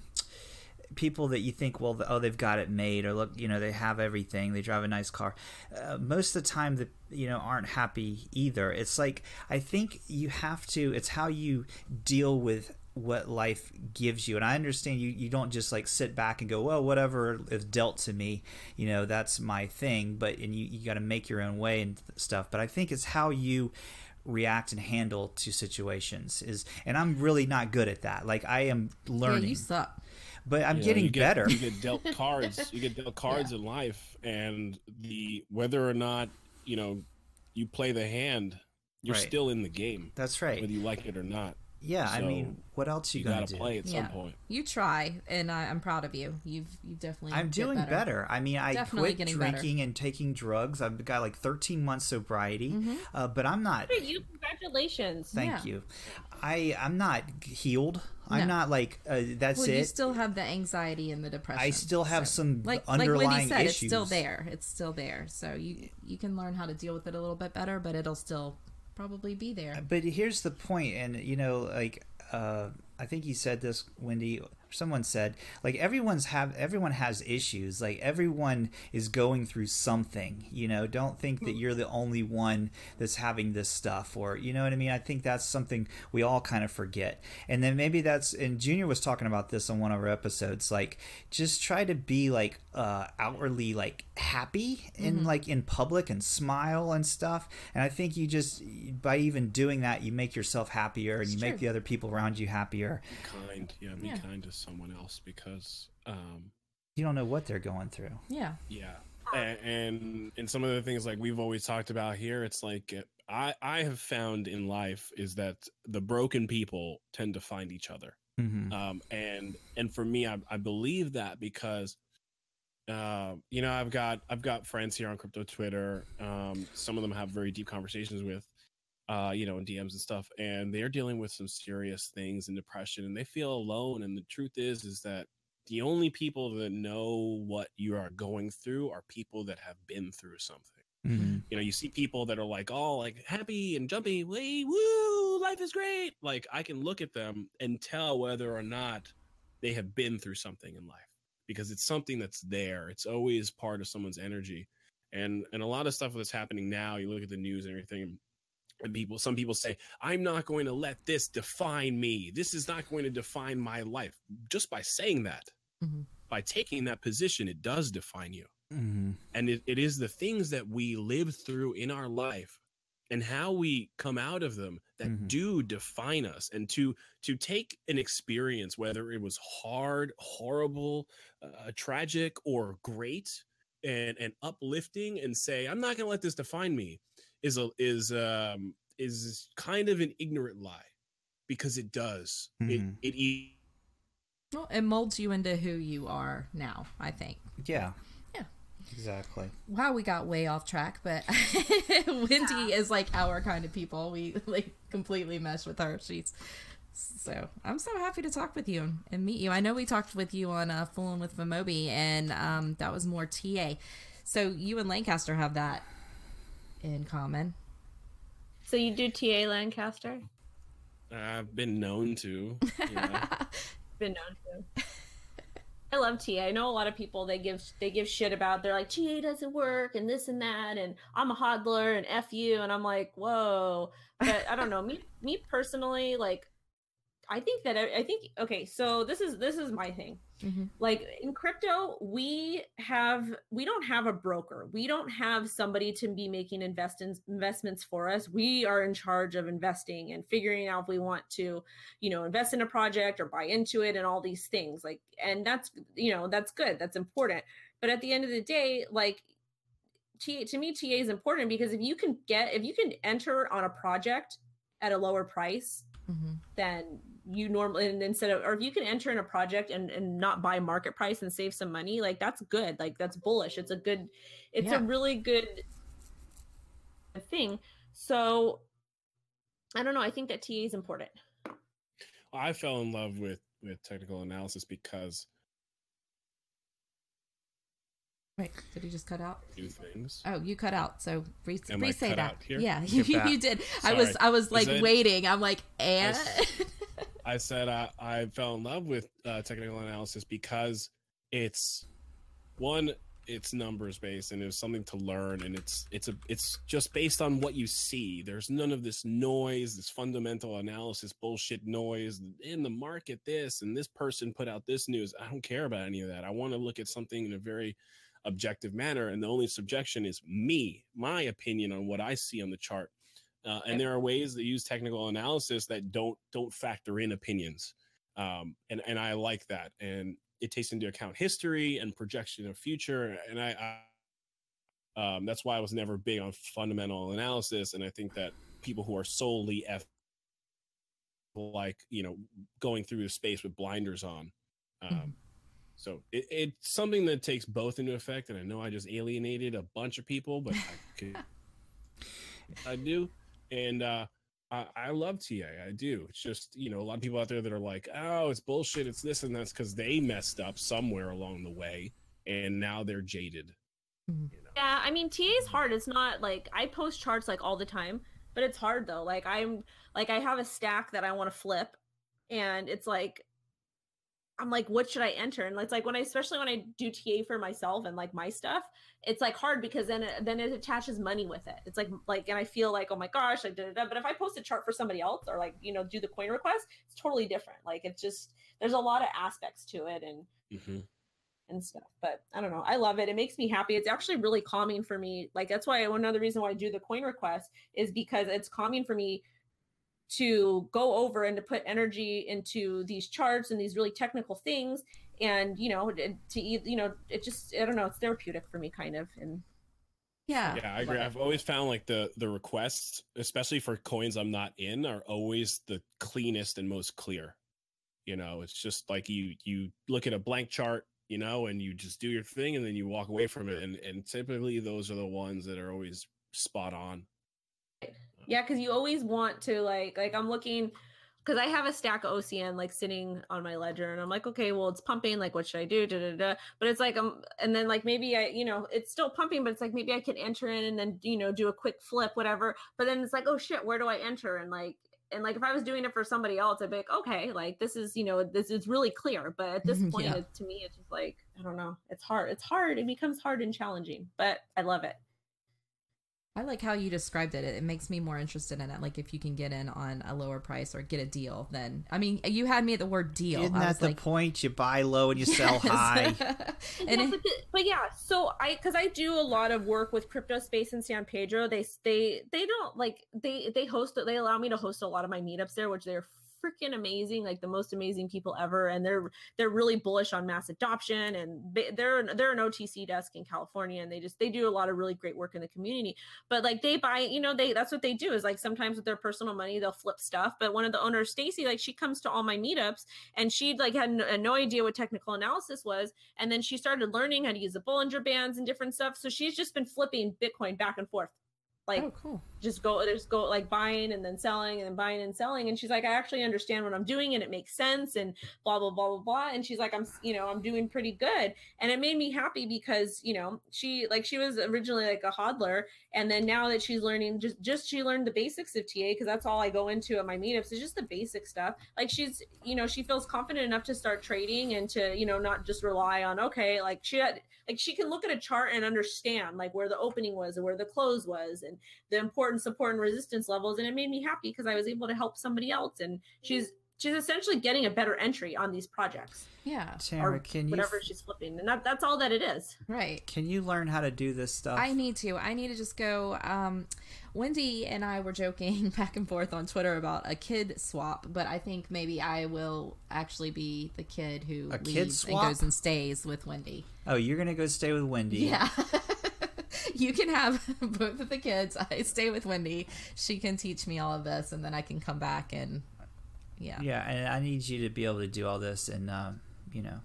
people that you think, well, oh, they've got it made, or look, you know, they have everything, they drive a nice car. Uh, most of the time, that you know aren't happy either. It's like I think you have to. It's how you deal with what life gives you and i understand you you don't just like sit back and go well whatever is dealt to me you know that's my thing but and you, you got to make your own way and stuff but i think it's how you react and handle to situations is and i'm really not good at that like i am learning Yeah, you suck. But i'm You know, getting you get- better You get dealt cards. You get dealt <laughs> cards in life, and the whether or not you know you play the hand, you're Right. still in the game, that's right whether you like it or not. yeah i mean what else you, You gotta do play at Yeah. some point. You try, and I, I'm proud of you. You've you definitely. I'm doing better. I mean, I Definitely quit getting better. drinking and taking drugs. I've got like 13 months sobriety, Mm-hmm. uh, but I'm not. Hey, you congratulations. Thank Yeah. you. I I'm not healed. I'm No. not like uh, that's Well, it. you still have the anxiety and the depression. I still have so- some like underlying like Wendy said, issues. it's still there. It's still there. So you you can learn how to deal with it a little bit better, but it'll still probably be there. But here's the point, and you know, like uh, I think you said this, Wendy. Or someone said, like everyone's have everyone has issues. Like everyone is going through something. You know, don't think that you're the only one that's having this stuff, or you know what I mean. I think that's something we all kind of forget. And then maybe that's and Junior was talking about this on one of our episodes. Like, just try to be like uh, outwardly like happy and like in public and smile and stuff. And I think you just by even doing that, you make yourself happier and you make the other people around you happier. Kind, yeah, be Yeah. kind to someone else because, um, You don't know what they're going through. Yeah. yeah, and, and and some of the things like we've always talked about here, it's like I I have found in life is that the broken people tend to find each other. Mm-hmm. um, and and for me I, I believe that because uh, you know i've got i've got friends here on crypto twitter um, some of them have very deep conversations with uh, you know in dms and stuff and they're dealing with some serious things and depression and they feel alone and the truth is is that the only people that know what you are going through are people that have been through something. Mm-hmm. you know you see people that are like all like happy and jumpy way woo life is great. Like i can look at them and tell whether or not they have been through something in life because it's something that's there. It's always part of someone's energy and and a lot of stuff that's happening now you look at the news and everything and people some people say i'm not going to let this define me this is not going to define my life just by saying that Mhm. by taking that position it does define you Mm-hmm. and it, it is the things that we live through in our life and how we come out of them that Mhm. do define us and to to take an experience whether it was hard horrible uh, tragic or great and and uplifting and say i'm not going to let this define me is a is um is kind of an ignorant lie because it does Mhm. it it e- Well, it molds you into who you are now. I think. Yeah. Yeah. Exactly. Wow, we got way off track, but <laughs> Wendy is like our kind of people. We like completely mesh with her. She's so I'm so happy to talk with you and meet you. I know we talked with you on uh, Fooling with Famobi, and um, that was more TA. So you and Lancaster have that in common. So you do TA Lancaster? i've been known to you know. <laughs> Been known to. I love TA. I know a lot of people they give they give shit about. They're like TA doesn't work and this and that, and I'm a hodler and f you, and I'm like, whoa. But I don't know. me me personally, like, I think that I, I think okay. So this is this is my thing. Mhm. Like in crypto, we have we don't have a broker. We don't have somebody to be making investments investments for us. We are in charge of investing and figuring out if we want to you know invest in a project or buy into it and all these things like and that's you know that's good that's important but at the end of the day like T, to me ta is important because if you can get if you can enter on a project at a lower price Mhm. than you normally and instead of or if you can enter in a project and, and not buy market price and save some money like that's good like that's bullish it's a good it's Yeah. a really good thing so i don't know i think that ta is important I fell in love with with technical analysis because Wait, did he just cut out? two things. Oh, you cut out. So re- Am I re-say cut that. out here? Yeah, <laughs> You're you, back. you did. I was I was like that- waiting. I'm like, and s- eh? <laughs> I said I, I fell in love with uh, technical analysis because it's one, it's numbers based and it's something to learn and it's it's a it's just based on what you see. There's none of this noise, this fundamental analysis bullshit noise in the market. This and this person put out this news. I don't care about any of that. I want to look at something in a very objective manner, and the only subjection is me, my opinion on what I see on the chart. Uh, and there are ways that use technical analysis that don't don't factor in opinions, um, and and I like that. And it takes into account history and projection of future, and I, I um, that's why I was never big on fundamental analysis. And I think that people who are solely F like you know going through the space with blinders on um, mm-hmm. So it, it's something that takes both into effect. And I know I just alienated a bunch of people, but I, could, <laughs> I do. And uh, I, I, love TA. I do. It's just, you know, a lot of people out there that are like, oh, it's bullshit. It's this and that's because they messed up somewhere along the way. And now they're jaded. Mm-hmm. You know? Yeah. I mean, TA is hard. It's not like I post charts like all the time, but it's hard though. Like I'm like, I have a stack that I want to flip. And it's like I'm like, what should I enter? And it's like when I, especially when I do TA for myself and like my stuff, it's like hard because then it, then it attaches money with it. It's like like, and I feel like, oh my gosh, I did da. But if I post a chart for somebody else or like you know do the coin request, it's totally different. Like it's just there's a lot of aspects to it and mm-hmm. and stuff. But I don't know, I love it. It makes me happy. It's actually really calming for me. Like that's why one other reason why I do the coin request is because it's calming for me to go over and to put energy into these charts and these really technical things. And you know to you know it just i don't know it's therapeutic for me kind of and yeah. Yeah i agree. I've always found like the the requests especially for coins i'm not in are always the cleanest and most clear. You know it's just like you you look at a blank chart you know and you just do your thing and then you walk away from it and and typically those are the ones that are always spot on yeah, because you always want to like like I'm looking because I have a stack of OCN like sitting on my ledger, and I'm like, okay, well, it's pumping. Like, what should I do? Da, da, da. But it's like, um, and then like maybe I, you know, it's still pumping, but it's like maybe I can enter in and then you know do a quick flip, whatever. But then it's like, oh shit, where do I enter? And like, and like if I was doing it for somebody else, I'd be like, okay, like this is you know this is really clear. But at this <laughs> point, yeah. it, to me, it's just like I don't know. It's hard. It's hard. It becomes hard and challenging, but I love it. I like how you described it. It makes me more interested in it. Like if you can get in on a lower price or get a deal, then I mean, you had me at the word deal. Isn't that the like, point? You buy low and you <laughs> yes. sell high. <laughs> and yeah, but, the, but, yeah, so I because I do a lot of work with crypto space in San Pedro. They they they don't like they they host they allow me to host a lot of my meetups there, which they're freaking amazing, like the most amazing people ever, and they're they're really bullish on mass adoption, and they're they're an OTC desk in California, and they just they do a lot of really great work in the community. But like they buy, you know, they that's what they do is like sometimes with their personal money they'll flip stuff. But one of the owners, Stacy, like she comes to all my meetups, and she like had no, no idea what technical analysis was, and then she started learning how to use the Bollinger Bands and different stuff. So she's just been flipping Bitcoin back and forth like oh, cool. Just go just go like buying and then selling and then buying and selling. And she's like i actually understand what i'm doing and it makes sense and blah blah blah blah blah. And she's like i'm you know i'm doing pretty good. And it made me happy because you know she like she was originally like a hodler. And then now that she's learning just just she learned the basics of ta because that's all i go into at my meetups is just the basic stuff. Like she's you know she feels confident enough to start trading and to you know not just rely on okay like she had like she can look at a chart and understand like where the opening was and where the close was and the important support and resistance levels and it made me happy because i was able to help somebody else and she's she's essentially getting a better entry on these projects. Yeah. Tamara, can you whatever she's flipping and that, that's all that it is. Right. Can you learn how to do this stuff? I need to. I need to just go um wendy and i were joking <laughs> back and forth on twitter about a kid swap but i think maybe i will actually be the kid who a leaves and goes and stays with wendy. Oh you're gonna go stay with wendy. Yeah <laughs> you can have <laughs> both of the kids. I stay with Wendy. She can teach me all of this, and then I can come back and yeah. Yeah, and I need you to be able to do all this and uh, you know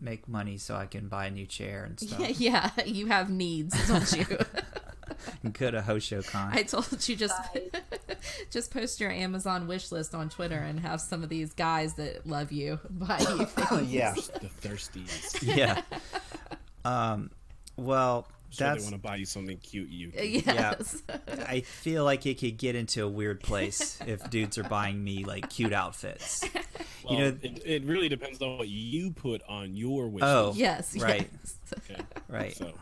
make money so I can buy a new chair and <laughs> stuff. Yeah, yeah. you have needs, don't you? <laughs> Go to HoshoCon. I told you just just post your Amazon wish list on Twitter and have some of these guys that love you buy you things. yeah, the thirsties. Yeah. Um, well, So That's- they want to buy you something cute. You <laughs> yes. I feel like it could get into a weird place <laughs> if dudes are buying me like cute outfits. <laughs> well, know- it, it really depends on what you put on your wish. Oh. yes. Right. Yes. okay? Right. So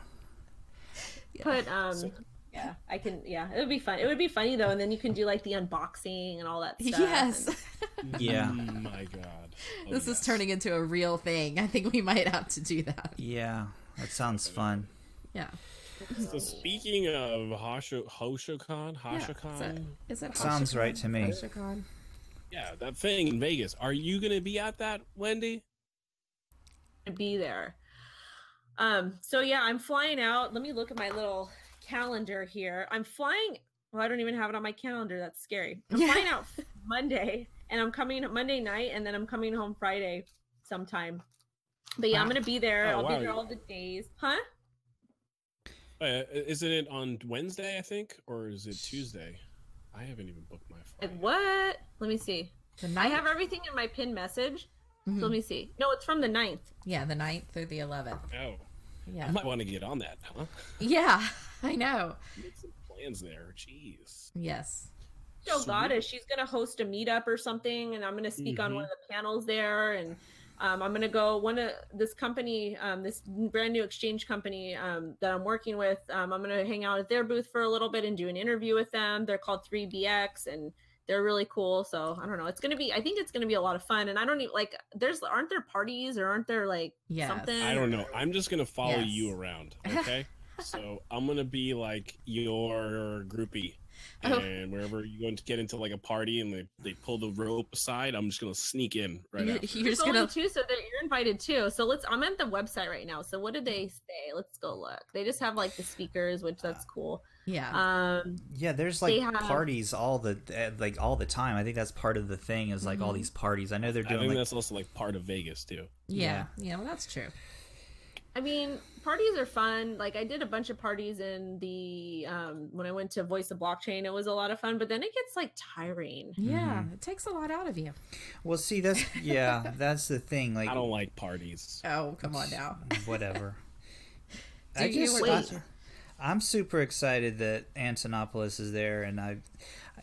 Put um So- yeah, I can yeah, it would be fun. It would be funny though, and then you can do like the unboxing and all that stuff. Yes. Yeah. Mm, my God. Oh, This is turning into a real thing. I think we might have to do that. Yeah. That sounds fun. Yeah. So speaking of Hosho, HoshoCon, Yeah. Is that, HoshoCon, is Sounds right to me. Hoshicon? yeah, that thing in Vegas. Are you gonna be at that, Wendy? to be there. Um, so yeah, I'm flying out. Let me look at my little calendar here. I'm flying. Well, I don't even have it on my calendar. That's scary. I'm Yeah. flying out Monday, and I'm coming Monday night, and then I'm coming home Friday sometime. But yeah, I'm gonna be there. Oh, I'll wow. be there all the days. Huh? Uh, isn't it on Wednesday? I think, or is it Tuesday? I haven't even booked my flight. what? Let me see. The I have everything in my pin message. Mhm. So let me see. No, it's from the 9th. Yeah, the 9th through the 11th. Oh, Yeah. I might want to get on that, huh? Yeah, <laughs> I know. Make some plans there. Jeez. Yes. Joe Sweet. Goddess, she's gonna host a meetup or something, and I'm gonna speak on Mhm. one of the panels there, and um, I'm gonna go one of this company, um, this brand new exchange company um, that I'm working with. Um, I'm gonna hang out at their booth for a little bit and do an interview with them. They're called 3BX, and they're really cool. So I don't know. It's gonna be. I think it's gonna be a lot of fun. And I don't even like. There's aren't there parties or aren't there like Yes. something? I don't know. I'm just gonna follow Yes. you around, <laughs> okay? so I'm gonna be like your groupie, Oh. and wherever you going to get into like a party and they, they pull the rope aside, I'm just gonna sneak in right You- after. You're There's just gonna. two, so that you're invited too. So let's. I'm at the website right now. So what did they say? Let's go look. They just have like the speakers, which that's cool. Yeah. Um, Yeah, there's like have- parties all the uh, like all the time. I think that's part of the thing is like all Mhm. these parties. I know they're doing. I doing think like that's also like part of Vegas too. yeah. Yeah. Well, that's true. I mean, parties are fun. Like I did a bunch of parties in the um when I went to Voice of Blockchain. It was a lot of fun, but then it gets like tiring. Yeah. It takes a lot out of you. Well, see, that's yeah, <laughs> that's the thing. Like I don't like parties. Oh, come on now. whatever. <laughs> Do I just, or I, I'm super excited that Antonopoulos is there, and I,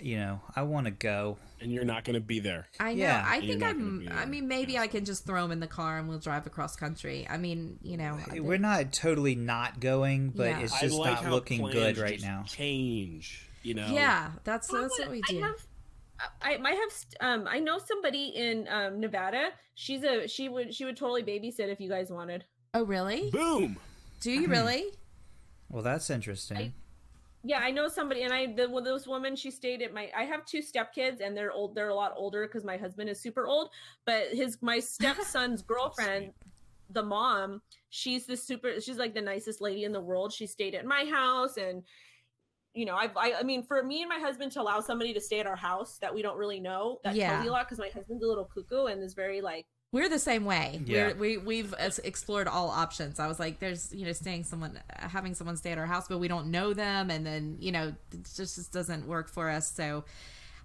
you know, I want to go. And you're not gonna be there. I know. Yeah. I think I'm. I mean, maybe Yeah, I can just throw him in the car and we'll drive across country. I mean, you know, I We're not totally not going, but Yeah. it's just like not looking good right now. Change, you know. Yeah, that's Well, that's but what we I do. have, I might have. Um, I know somebody in um Nevada. She's a she would she would totally babysit if you guys wanted. Oh, really? Boom. Do you really? Well, that's interesting. I- Yeah, I know somebody, and I the well, this woman she stayed at my. I have two stepkids, and they're old. They're a lot older because my husband is super old. But his my <laughs> stepson's girlfriend, the mom, she's the super. She's like the nicest lady in the world. She stayed at my house, and you know, I I, I mean, for me and my husband to allow somebody to stay at our house that we don't really know, that Yeah. tells you a lot because my husband's a little cuckoo and is very like. We're the same way. Yeah. We're, we we've explored all options. I was like, there's you know, staying someone, having someone stay at our house, but we don't know them, and then you know, it just, just doesn't work for us. So.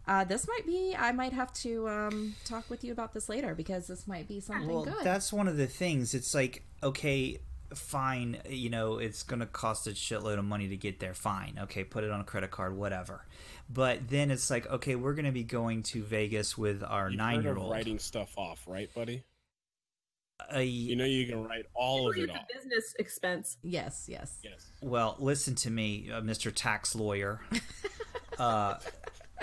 Uh, this might be. I might have to um, talk with you about this later because this might be something Well, good. that's one of the things. It's like, okay, fine, you know, it's going to cost a shitload of money to get there. Fine. Okay, put it on a credit card, whatever. But then it's like, okay, we're going to be going to Vegas with our You've nine year old. writing stuff off, right, buddy? Uh, You know you can write all of it off. business expense. yes, yes. Yes. well, listen to me, uh, Mr. Tax Lawyer. <laughs> uh,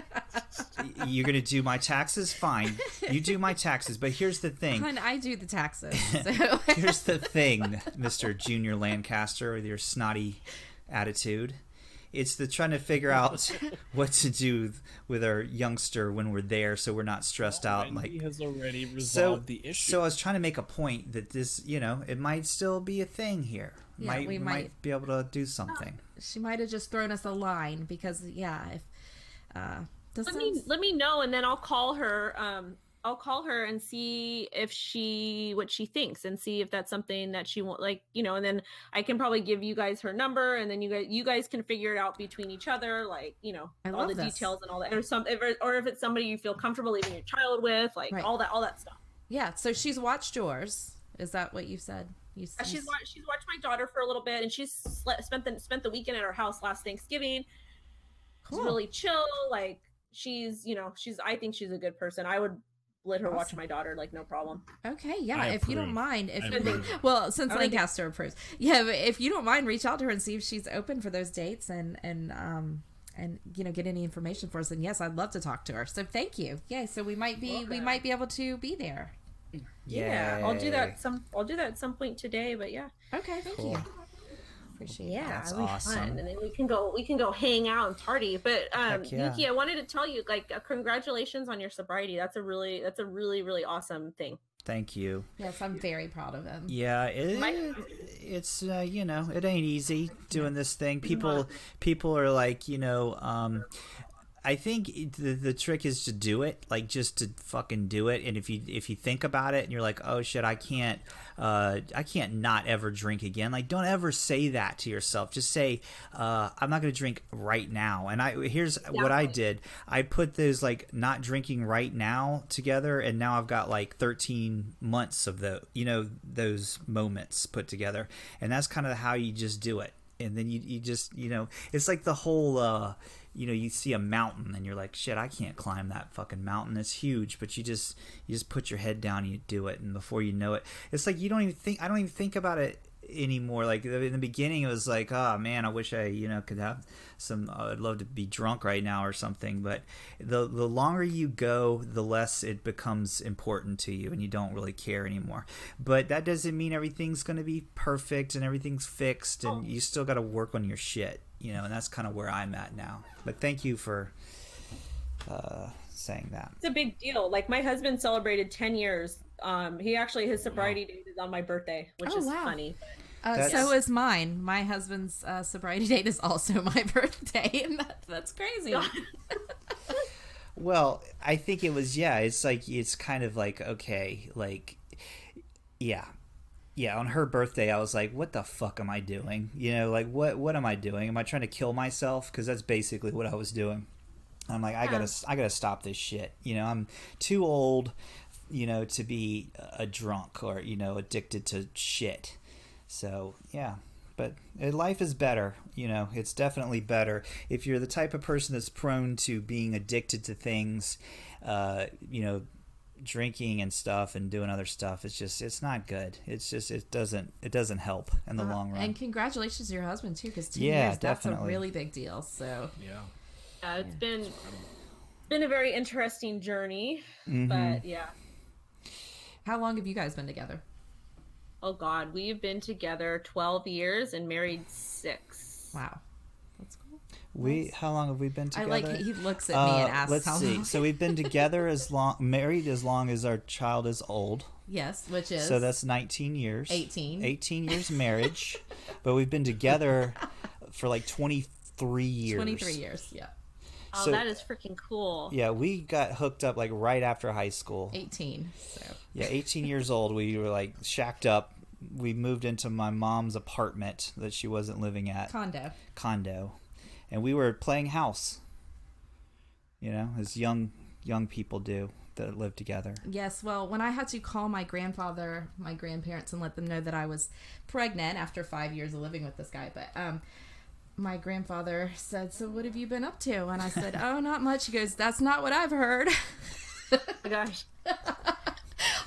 <laughs> you're going to do my taxes? Fine. You do my taxes. But here's the thing. Hun, I do the taxes. <laughs> So Here's the thing, Mr. Junior Lancaster, with your snotty attitude. It's the trying to figure out <laughs> what to do with our youngster when we're there, so we're not stressed oh, out. Wendy Like has already so, resolved the issue. so I was trying to make a point that this, you know, it might still be a thing here. Yeah, might, we we might- might be able to do something. she might have just thrown us a line because yeah, if uh, let me let me know and then i'll call her um i'll call her and see if she what she thinks and see if that's something that she won't like you know and then i can probably give you guys her number and then you guys you guys can figure it out between each other like you know all the this. details and all that or some if, or if it's somebody you feel comfortable leaving your child with like Right. all that all that stuff yeah. So she's watched yours. Is that what you said? You, Uh, she's watched she's watched my daughter for a little bit, and she's spent the spent the weekend at our house last Thanksgiving. Cool. She's really chill. Like she's you know she's I think she's a good person. I would let her watch my daughter like no problem. Okay, yeah. I if you don't mind, if I <laughs> well, since I already- Lancaster approves, yeah. But if you don't mind, reach out to her and see if she's open for those dates and and um and you know get any information for us. And yes, I'd love to talk to her. So thank you. Yeah. So we might be we might be able to be there. Yeah, I'll do that some I'll do that at some point today. But yeah, Okay, thank Cool. you. Appreciate yeah, That's it'll awesome. fun, and then we can go we can go hang out and party. But um, Heck yeah. Yuki, I wanted to tell you like uh, congratulations on your sobriety. That's a really that's a really really awesome thing. Thank you. Yes, I'm very proud of him. Yeah, it, My- it's uh, you know it ain't easy doing this thing. People people are like you know um, I think the the trick is to do it, like just to fucking do it. And if you if you think about it and you're like, oh shit, I can't uh, I can't not ever drink again. Like don't ever say that to yourself. Just say uh, I'm not gonna drink right now. And I here's what I did. I put those like not drinking right now together, and now I've got like 13 months of the you know those moments put together, and that's kind of how you just do it. And then you you just you know it's like the whole. Uh, you know you see a mountain and you're like shit i can't climb that fucking mountain. It's huge. But you just you just put your head down and you do it. And before you know it it's like you don't even think i don't even think about it anymore. Like in the beginning it was like oh man i wish i you know could have some uh, i'd love to be drunk right now or something. But the the longer you go the less it becomes important to you and you don't really care anymore. But that doesn't mean everything's going to be perfect and everything's fixed and oh. you still got to work on your shit you know and that's kind of where i'm at now but thank you for uh saying that It's a big deal. Like my husband celebrated 10 years. Um, he actually his sobriety date is on my birthday, which Oh, is wow. funny. Uh, That's- so is mine. My husband's uh, sobriety <laughs> date is also <laughs> my birthday, and <laughs> that, that's crazy. Well, I think it was yeah. It's like it's kind of like okay, like yeah, yeah. On her birthday, I was like, "What the fuck am I doing?" You know, like what what am I doing? Am I trying to kill myself? Because that's basically what I was doing. I'm like, I gotta I gotta stop this shit. You know, I'm too old, you know, to be a drunk or you know addicted to shit. So yeah, but uh, life is better. You know, it's definitely better if you're the type of person that's prone to being addicted to things. Uh, you know, drinking and stuff and doing other stuff. It's just it's not good. It's just it doesn't it doesn't help in the Uh, long run. And congratulations to your husband too, because ten Yeah, years that's a really big deal. So Yeah. Uh, it's been been a very interesting journey, Mhm. but yeah. how long have you guys been together? Oh God, we've been together 12 years and married six. Wow, that's cool. We how long have we been together? I like he looks at me Uh, and asks let's how see. long. So we've been <laughs> together as long, married as long as our child is old. yes, which is So that's 19 years. 18. 18 years marriage, <laughs> but we've been together for like 23 years. twenty three years. Yeah, Oh, So- that is freaking cool. Yeah, we got hooked up like right after high school. eighteen. So Yeah, 18 years old. We were like shacked up. We moved into my mom's apartment that she wasn't living at, condo. condo, and we were playing house. You know, as young young people do that live together. Yes, well, when I had to call my grandfather, my grandparents, and let them know that I was pregnant after five years of living with this guy, but um, my grandfather said, "So what have you been up to?" And I said, <laughs> "Oh, not much." He goes, "That's not what I've heard." Oh gosh. <laughs>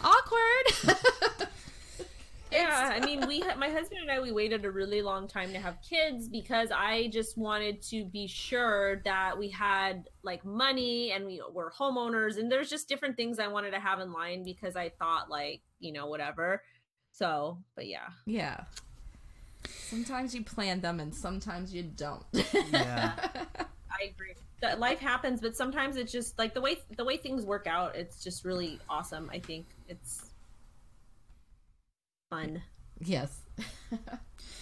Awkward. <laughs> Yeah, I mean, we my husband and I we waited a really long time to have kids because I just wanted to be sure that we had like money and we were homeowners and there's just different things I wanted to have in line because I thought like, you know, whatever. So, but yeah. yeah. Sometimes you plan them, and sometimes you don't. <laughs> Yeah. <laughs> I agree. That life happens, but sometimes it's just like the way the way things work out, it's just really awesome. I think it's fun. yes. <laughs>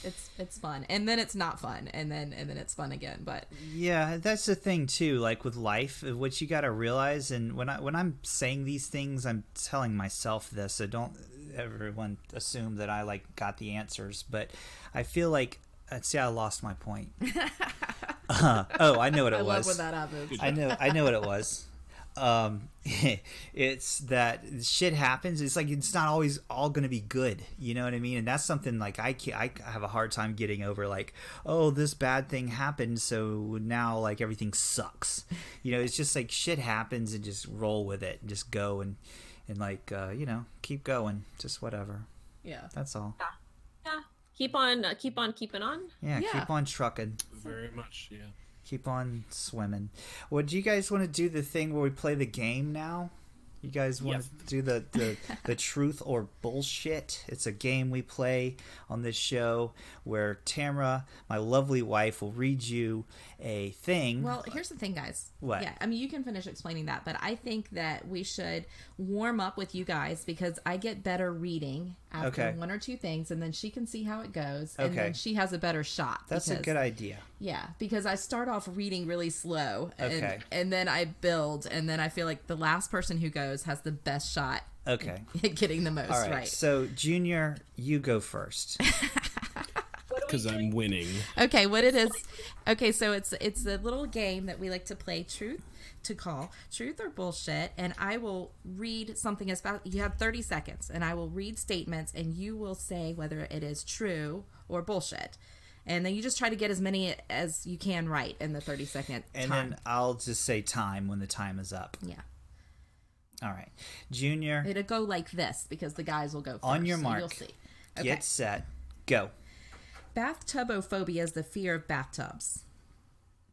it's it's fun, and then it's not fun, and then and then it's fun again. But Yeah, that's the thing too. Like with life, uh, what you got to realize, and when I when I'm saying these things, I'm telling myself this. So don't everyone assume that I like got the answers. But I feel like uh, see, I lost my point. <laughs> Uh, oh, I know what it I was. love when that happens. I know I know what it was. Um, <laughs> it's that shit happens. It's like it's not always all going to be good. You know what I mean? And that's something like I can I have a hard time getting over. Like, oh, this bad thing happened, so now like everything sucks. You know, it's just like shit happens and just roll with it and just go and and like uh, you know keep going, just whatever. Yeah. That's all. Yeah. Keep on, uh, keep on, keeping on. Yeah, Yeah. keep on trucking. Very much, yeah. Keep on swimming. Well, do you guys want to do the thing where we play the game now? You guys want Yes. to do the, the, the truth or bullshit? It's a game we play on this show where Tamara, my lovely wife, will read you a thing. Well, here's the thing, guys. What? Yeah, I mean, you can finish explaining that, but I think that we should warm up with you guys because I get better reading after Okay. one or two things, and then she can see how it goes, and Okay. then she has a better shot. That's a good idea. Yeah, because I start off reading really slow, and, Okay. and then I build, and then I feel like the last person who goes has the best shot Okay. <laughs> at getting the most All right. right. So, Junior, you go first. <laughs> Because I'm winning. Okay, what it is? Okay, so it's it's a little game that we like to play. Truth to call truth or bullshit, and I will read something as fast. You have thirty seconds, and I will read statements, and you will say whether it is true or bullshit. And then you just try to get as many as you can right in the thirty second And time. then I'll just say time when the time is up. yeah, All right. Junior, it'll go like this because the guys will go first. On your so mark. you'll see. Okay. get set, go. Bathtub-ophobia is the fear of bathtubs.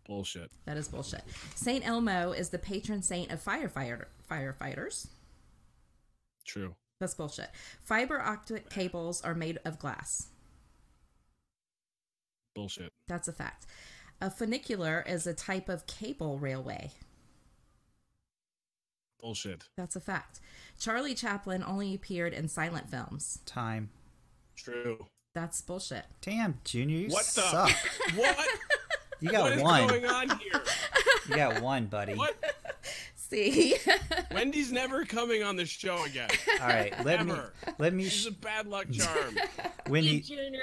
Bullshit. That is bullshit. Saint Elmo is the patron saint of firefighter firefighters. True. That's bullshit. Fiber optic cables are made of glass. Bullshit. That's a fact. A funicular is a type of cable railway. Bullshit. That's a fact. Charlie Chaplin only appeared in silent films. Time. True. That's bullshit. Damn, Junior, you What the? suck. <laughs> What? You what got is one. going on here? You got one, buddy. What? See? Wendy's never coming on this show again. All right, let me let me She's a bad luck charm. <laughs> when You you Junior.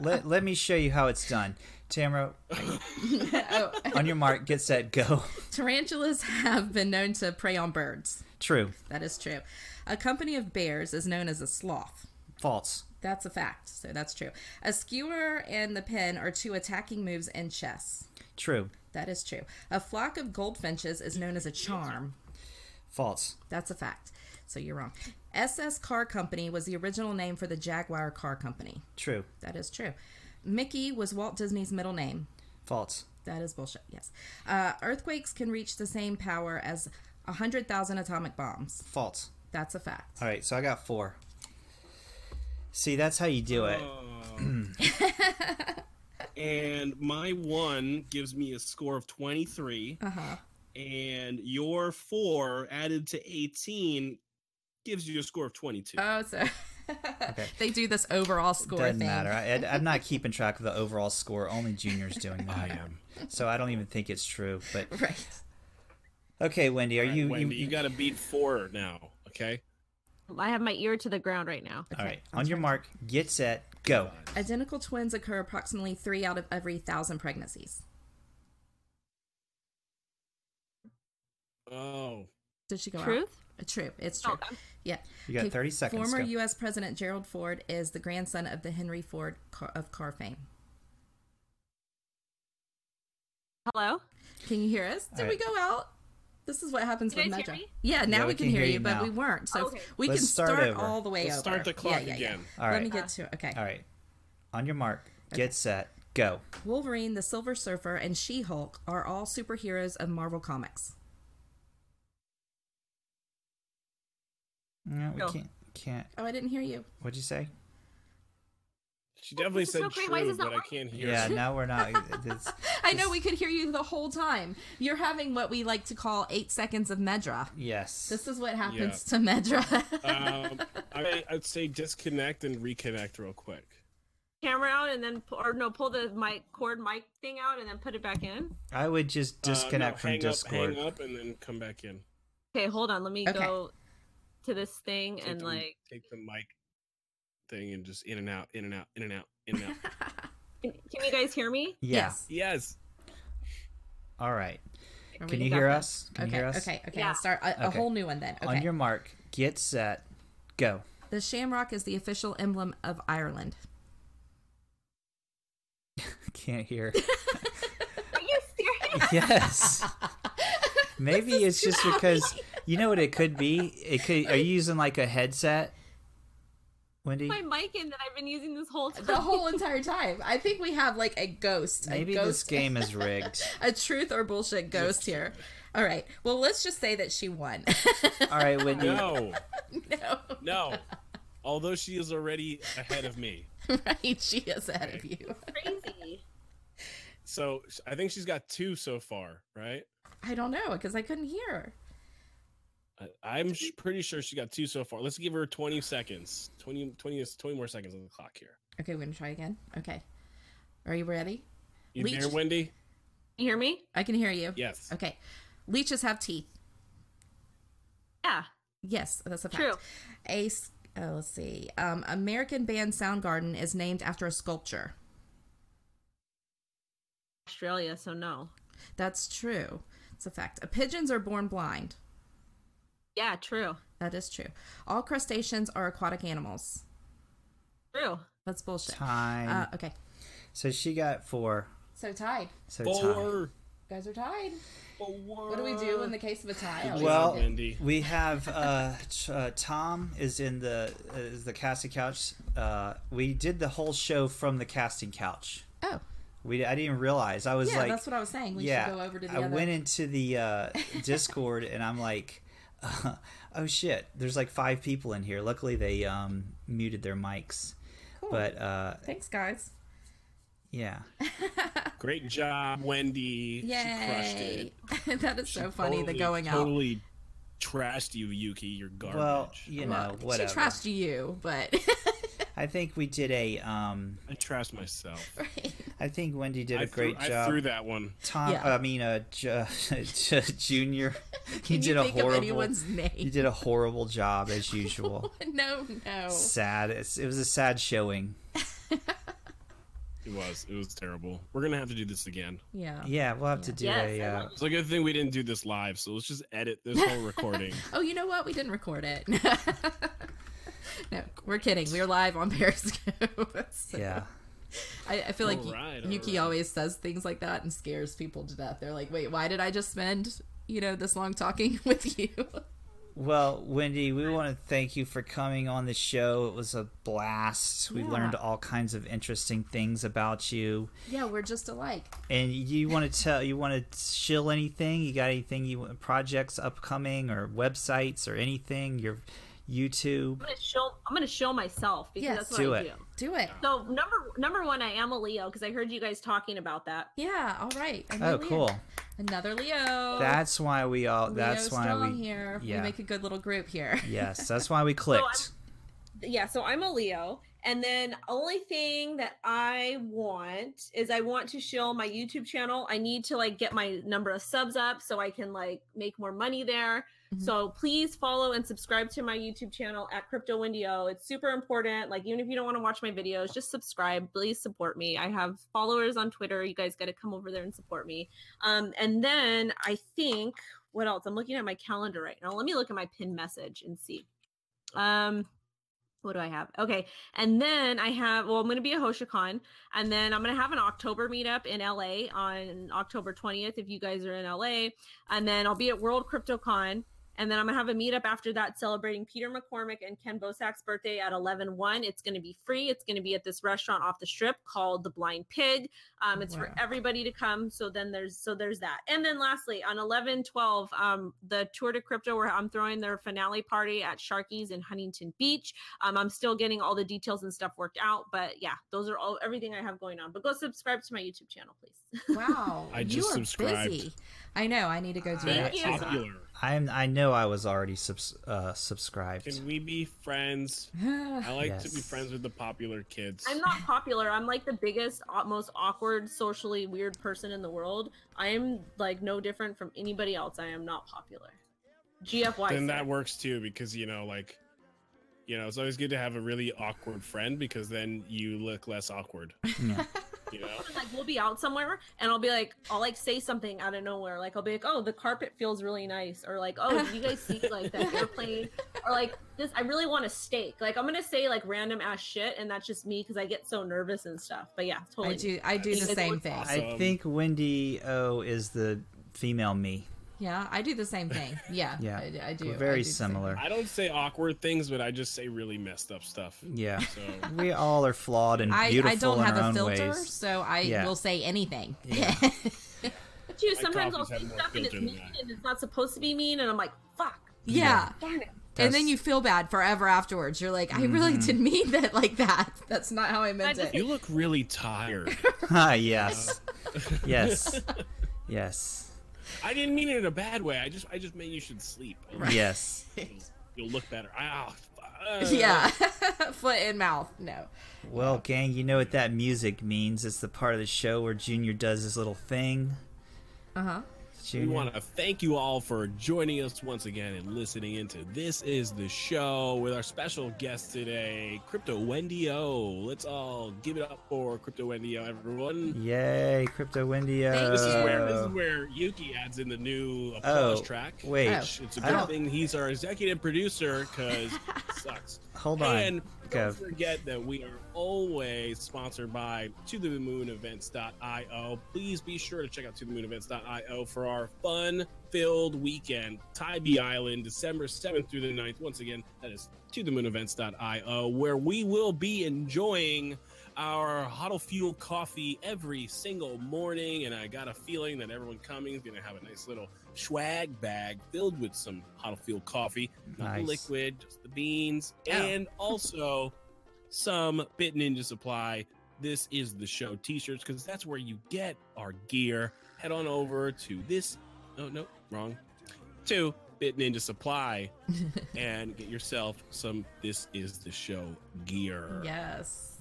let, let me show you how it's done. Tamara, <laughs> oh. on your mark, get set, go. Tarantulas have been known to prey on birds. True. That is true. A company of bears is known as a sloth. False. That's a fact. So that's true. A skewer and the pen are two attacking moves in chess. True. That is true. A flock of goldfinches is known as a charm. False. That's a fact. So you're wrong. SS Car Company was the original name for the Jaguar Car Company. True. That is true. Mickey was Walt Disney's middle name. False. That is bullshit. Yes. Uh, earthquakes can reach the same power as 100,000 atomic bombs. False. That's a fact. All right, so I got four. See, that's how you do it. <clears throat> and my one gives me a score of 23. Uh huh. And your four added to 18 gives you a score of 22. Oh, so <laughs> they do this overall score Doesn't thing. matter. I, I'm not keeping track of the overall score. Only Junior's doing that. I that. am. So I don't even think it's true. But <laughs> Right. okay, Wendy, are you? Wendy, you, you, got to beat four now, okay? I have my ear to the ground right now. all right. On your mark, get set, go. Identical twins occur approximately three out of every thousand pregnancies. Oh, Did she go out? Truth? Uh, True. It's true. Oh, yeah. You got Okay, 30 seconds. Former go. U.S. President Gerald Ford is the grandson of the Henry Ford car, of car fame. Hello. Can you hear us? Did All we go out? This is what happens Can with you guys hear Metro. me? Yeah, now Yeah, we, can, hear you, but now. we weren't. So oh, Okay. we Let's can start start, all the way Let's over. start the clock yeah, yeah, again. Yeah. All Let me get to it. Okay. All right. On your mark, get set, go. Wolverine, the Silver Surfer, and She-Hulk are all superheroes of Marvel Comics. No, we Go. can't. Can't. Oh, I didn't hear you. What'd you say? She definitely said so. Why is true, this not but I can't hear. Yeah, her. now we're not. It's, <laughs> I know we could hear you the whole time. You're having what we like to call eight seconds of Medra. yes. This is what happens to Medra. <laughs> um, I, I'd say disconnect and reconnect real quick. Camera out and then, or no, pull the mic cord mic thing out and then put it back in. I would just Uh, no, disconnect from hang Discord. Hang up and then come back in. Okay, hold on. Let me Okay. go to this thing Take and the, like. take the mic thing and just in and out, in and out, in and out, in and out. <laughs> Can, can you guys hear me? Yes. yes. All right. Can you hear this. us? Can okay, you hear us? okay, okay. Yeah. I'll start a, a Okay. whole new one then. On your mark, get set, go. The shamrock is the official emblem of Ireland. <laughs> Can't hear. <laughs> Are you serious? yes. Maybe it's just because you know what it could be. It could. Are you using like a headset, Wendy? My mic in that I've been using this whole time. The whole entire <laughs> time. I think we have like a ghost. Maybe a ghost, this <laughs> game is rigged. a truth or bullshit ghost here. All right. Well, let's just say that she won. <laughs> All right, Wendy. No, no, no. Although she is already ahead of me. right? She is ahead of you. crazy. So I think she's got two so far, right? I don't know because I couldn't hear. Her. I- I'm pretty sure she got two so far. Let's give her 20 seconds. 20, 20, 20 more seconds on the clock here. Okay, we're gonna try again. Okay. Are you ready? You Leech. there, Wendy? You hear me? I can hear you. Yes. Okay. Leeches have teeth. Yeah. Yes, that's a fact. True. A s- oh, let's see. Um, American band Soundgarden is named after a sculpture. Australia, so no. That's true. It's a fact. Pigeons are born blind. Yeah, true. That is true. All crustaceans are aquatic animals. True. That's bullshit. Time. Uh, okay. so she got four. So tied. So time. Four. You guys are tied. Four. What do we do in the case of a tie? Well, forget. We have uh, t- uh, Tom is in the uh, is the casting couch. Uh, we did the whole show from the casting couch. oh, We I didn't realize I was yeah, like that's what I was saying. We yeah. should go over to the I other. went into the uh, Discord and I'm like, uh, <laughs> oh shit, there's like five people in here. Luckily they um, muted their mics. Cool. But uh, Thanks, guys. yeah, <laughs> Great job, Wendy. She crushed Yay! it. <laughs> that is She so funny. the going out. Totally trashed you, Yuki. You're garbage. well, you know, Well, whatever. She trashed you, but I think we did a um, I trashed myself. I think Wendy did a I great threw, job. I threw that one. Tom, Yeah. I mean, uh, J- <laughs> J- Junior, <laughs> <laughs> he Can did you a think of horrible. anyone's name? He did a horrible job as usual. no, no. sad. It's, it was a sad showing. It was. It was terrible. We're gonna have to do this again. Yeah. Yeah, we'll have to do Yes, a. I Uh, love It's a good thing we didn't do this live. So let's just edit this whole recording. Oh, you know what? We didn't record it. no, we're kidding. We're live on Periscope. So, yeah. <laughs> I, I feel like Alright, Yuki alright. always says things like that and scares people to death. They're like, "Wait, why did I just spend you know this long talking <laughs> with you?" Well, Wendy, we want to thank you for coming on the show. It was a blast. We Yeah. learned all kinds of interesting things about you. yeah, we're just alike. And you <laughs> want to tell, you want to shill anything? You got anything you projects upcoming or websites or anything? Your YouTube. I'm gonna show. I'm gonna show myself because Yes. that's what Do I it. do. Do it. So number number one, I am a Leo because I heard you guys talking about that. Yeah. All right. Oh, Another Leo. cool. Another Leo. That's why we all. Leo That's why strong we. here. yeah. We make a good little group here. <laughs> Yes, that's why we clicked. yeah so i'm a leo and then only thing that i want is i want to show my youtube channel i need to like get my number of subs up so i can like make more money there Mhm. so please follow and subscribe to my youtube channel at crypto Wendy O it's super important like even if you don't want to watch my videos just subscribe please support me i have followers on twitter you guys got to come over there and support me um and then i think what else i'm looking at my calendar right now let me look at my pin message and see um what do I have? Okay. And then I have, well, I'm going to be at HoshiCon. And then I'm going to have an October meetup in LA on October 20th if you guys are in LA. And then I'll be at World CryptoCon. And then I'm going to have a meetup after that celebrating Peter McCormack and Kenn Bosak's birthday at 11 1. It's going to be free. It's going to be at this restaurant off the strip called The Blind Pig. Um, it's Wow. for everybody to come. So then there's, so there's that. And then lastly, on 11 12, um, the Tour de Crypto, where I'm throwing their finale party at Sharky's in Huntington Beach. Um, I'm still getting all the details and stuff worked out, but yeah, those are all everything I have going on. But go subscribe to my YouTube channel, please. <laughs> Wow. I you just are subscribed. busy. I know. I need to go do Thank that. you. Popular. I'm. I know I was already subs, uh, subscribed. Can we be friends? <sighs> I like to be friends with the popular kids. I'm not popular. I'm like the biggest, most awkward, socially weird person in the world. I am like no different from anybody else. I am not popular. GFY. then that works too because you know like you know it's always good to have a really awkward friend because then you look less awkward Yeah. <laughs> You know, like we'll be out somewhere and I'll be like, I'll like say something out of nowhere. Like I'll be like, oh, the carpet feels really nice, or like, oh, did you guys see like that <laughs> airplane, or like this? I really want a steak. Like I'm gonna say like random ass shit, and that's just me because I get so nervous and stuff. But yeah, totally. I do. I do the It's same awesome. thing. I think Wendy O is the female me. Yeah, I do the same thing. <laughs> Yeah, Yeah. I, I do. We're I very do similar. I don't say awkward things, but I just say really messed up stuff. Yeah. So <laughs> We all are flawed and I, beautiful I don't in have our a filter, ways. so I Yeah. will say anything. Yeah. <laughs> Too. My Sometimes I'll say stuff and it's mean and it's not supposed to be mean, and I'm like, fuck, yeah. darn it. And then you feel bad forever afterwards. You're like, I really Mhm. didn't mean that like that. That's not how I meant it. you look really tired. Ah, yes. yes. Yes. I didn't mean it in a bad way. I just I just meant you should sleep. Yes. <laughs> You'll look better. Ah, uh, Yeah, <laughs> foot in mouth. No. Well, gang, you know what that music means. It's the part of the show where Junior does his little thing. Uh huh. We want to thank you all for joining us once again and listening into This is the Show with our special guest today, Crypto Wendy O. Let's all give it up for Crypto Wendy O, everyone. Yay, Crypto Wendy. Thank This is where this is where Yuki adds in the new applause Oh, track. wait. Which It's a good thing he's our executive producer because <laughs> sucks. Hold on. And don't forget that we are always sponsored by To The Moon Events.io. Please be sure to check out To The Moon Events.io for our fun filled weekend. Tybee Island, December 7th through the 9th. Once again, that is To The Moon Events.io, where we will be enjoying our Huddle Fuel coffee every single morning. And I got a feeling that everyone coming is going to have a nice little swag bag filled with some Huddle Fuel coffee. Not the liquid, just the beans, Oh. and also some Bit Ninja Supply. This is the show t-shirts because that's where you get our gear. Head on over to this. Oh no, wrong. To Bit Ninja Supply <laughs> and get yourself some. This is the show gear. Yes.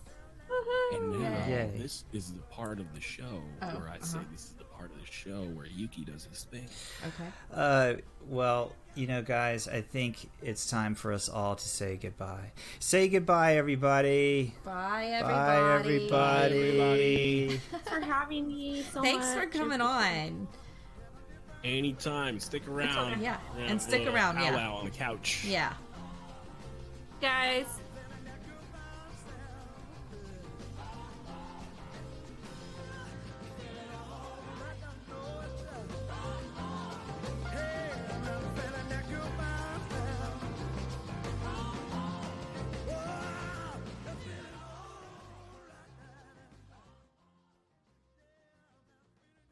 And now Yay. this is the part of the show Oh, where I say uh-huh. this is the part of the show where Yuki does his thing. Okay. Uh, well, you know, guys, I think it's time for us all to say goodbye. Say goodbye, everybody. Bye, everybody. Bye, everybody. Thanks for having me so Thanks for coming on. Anytime, stick around. Yeah, and stick around, yeah. powwow on the couch. Yeah. guys.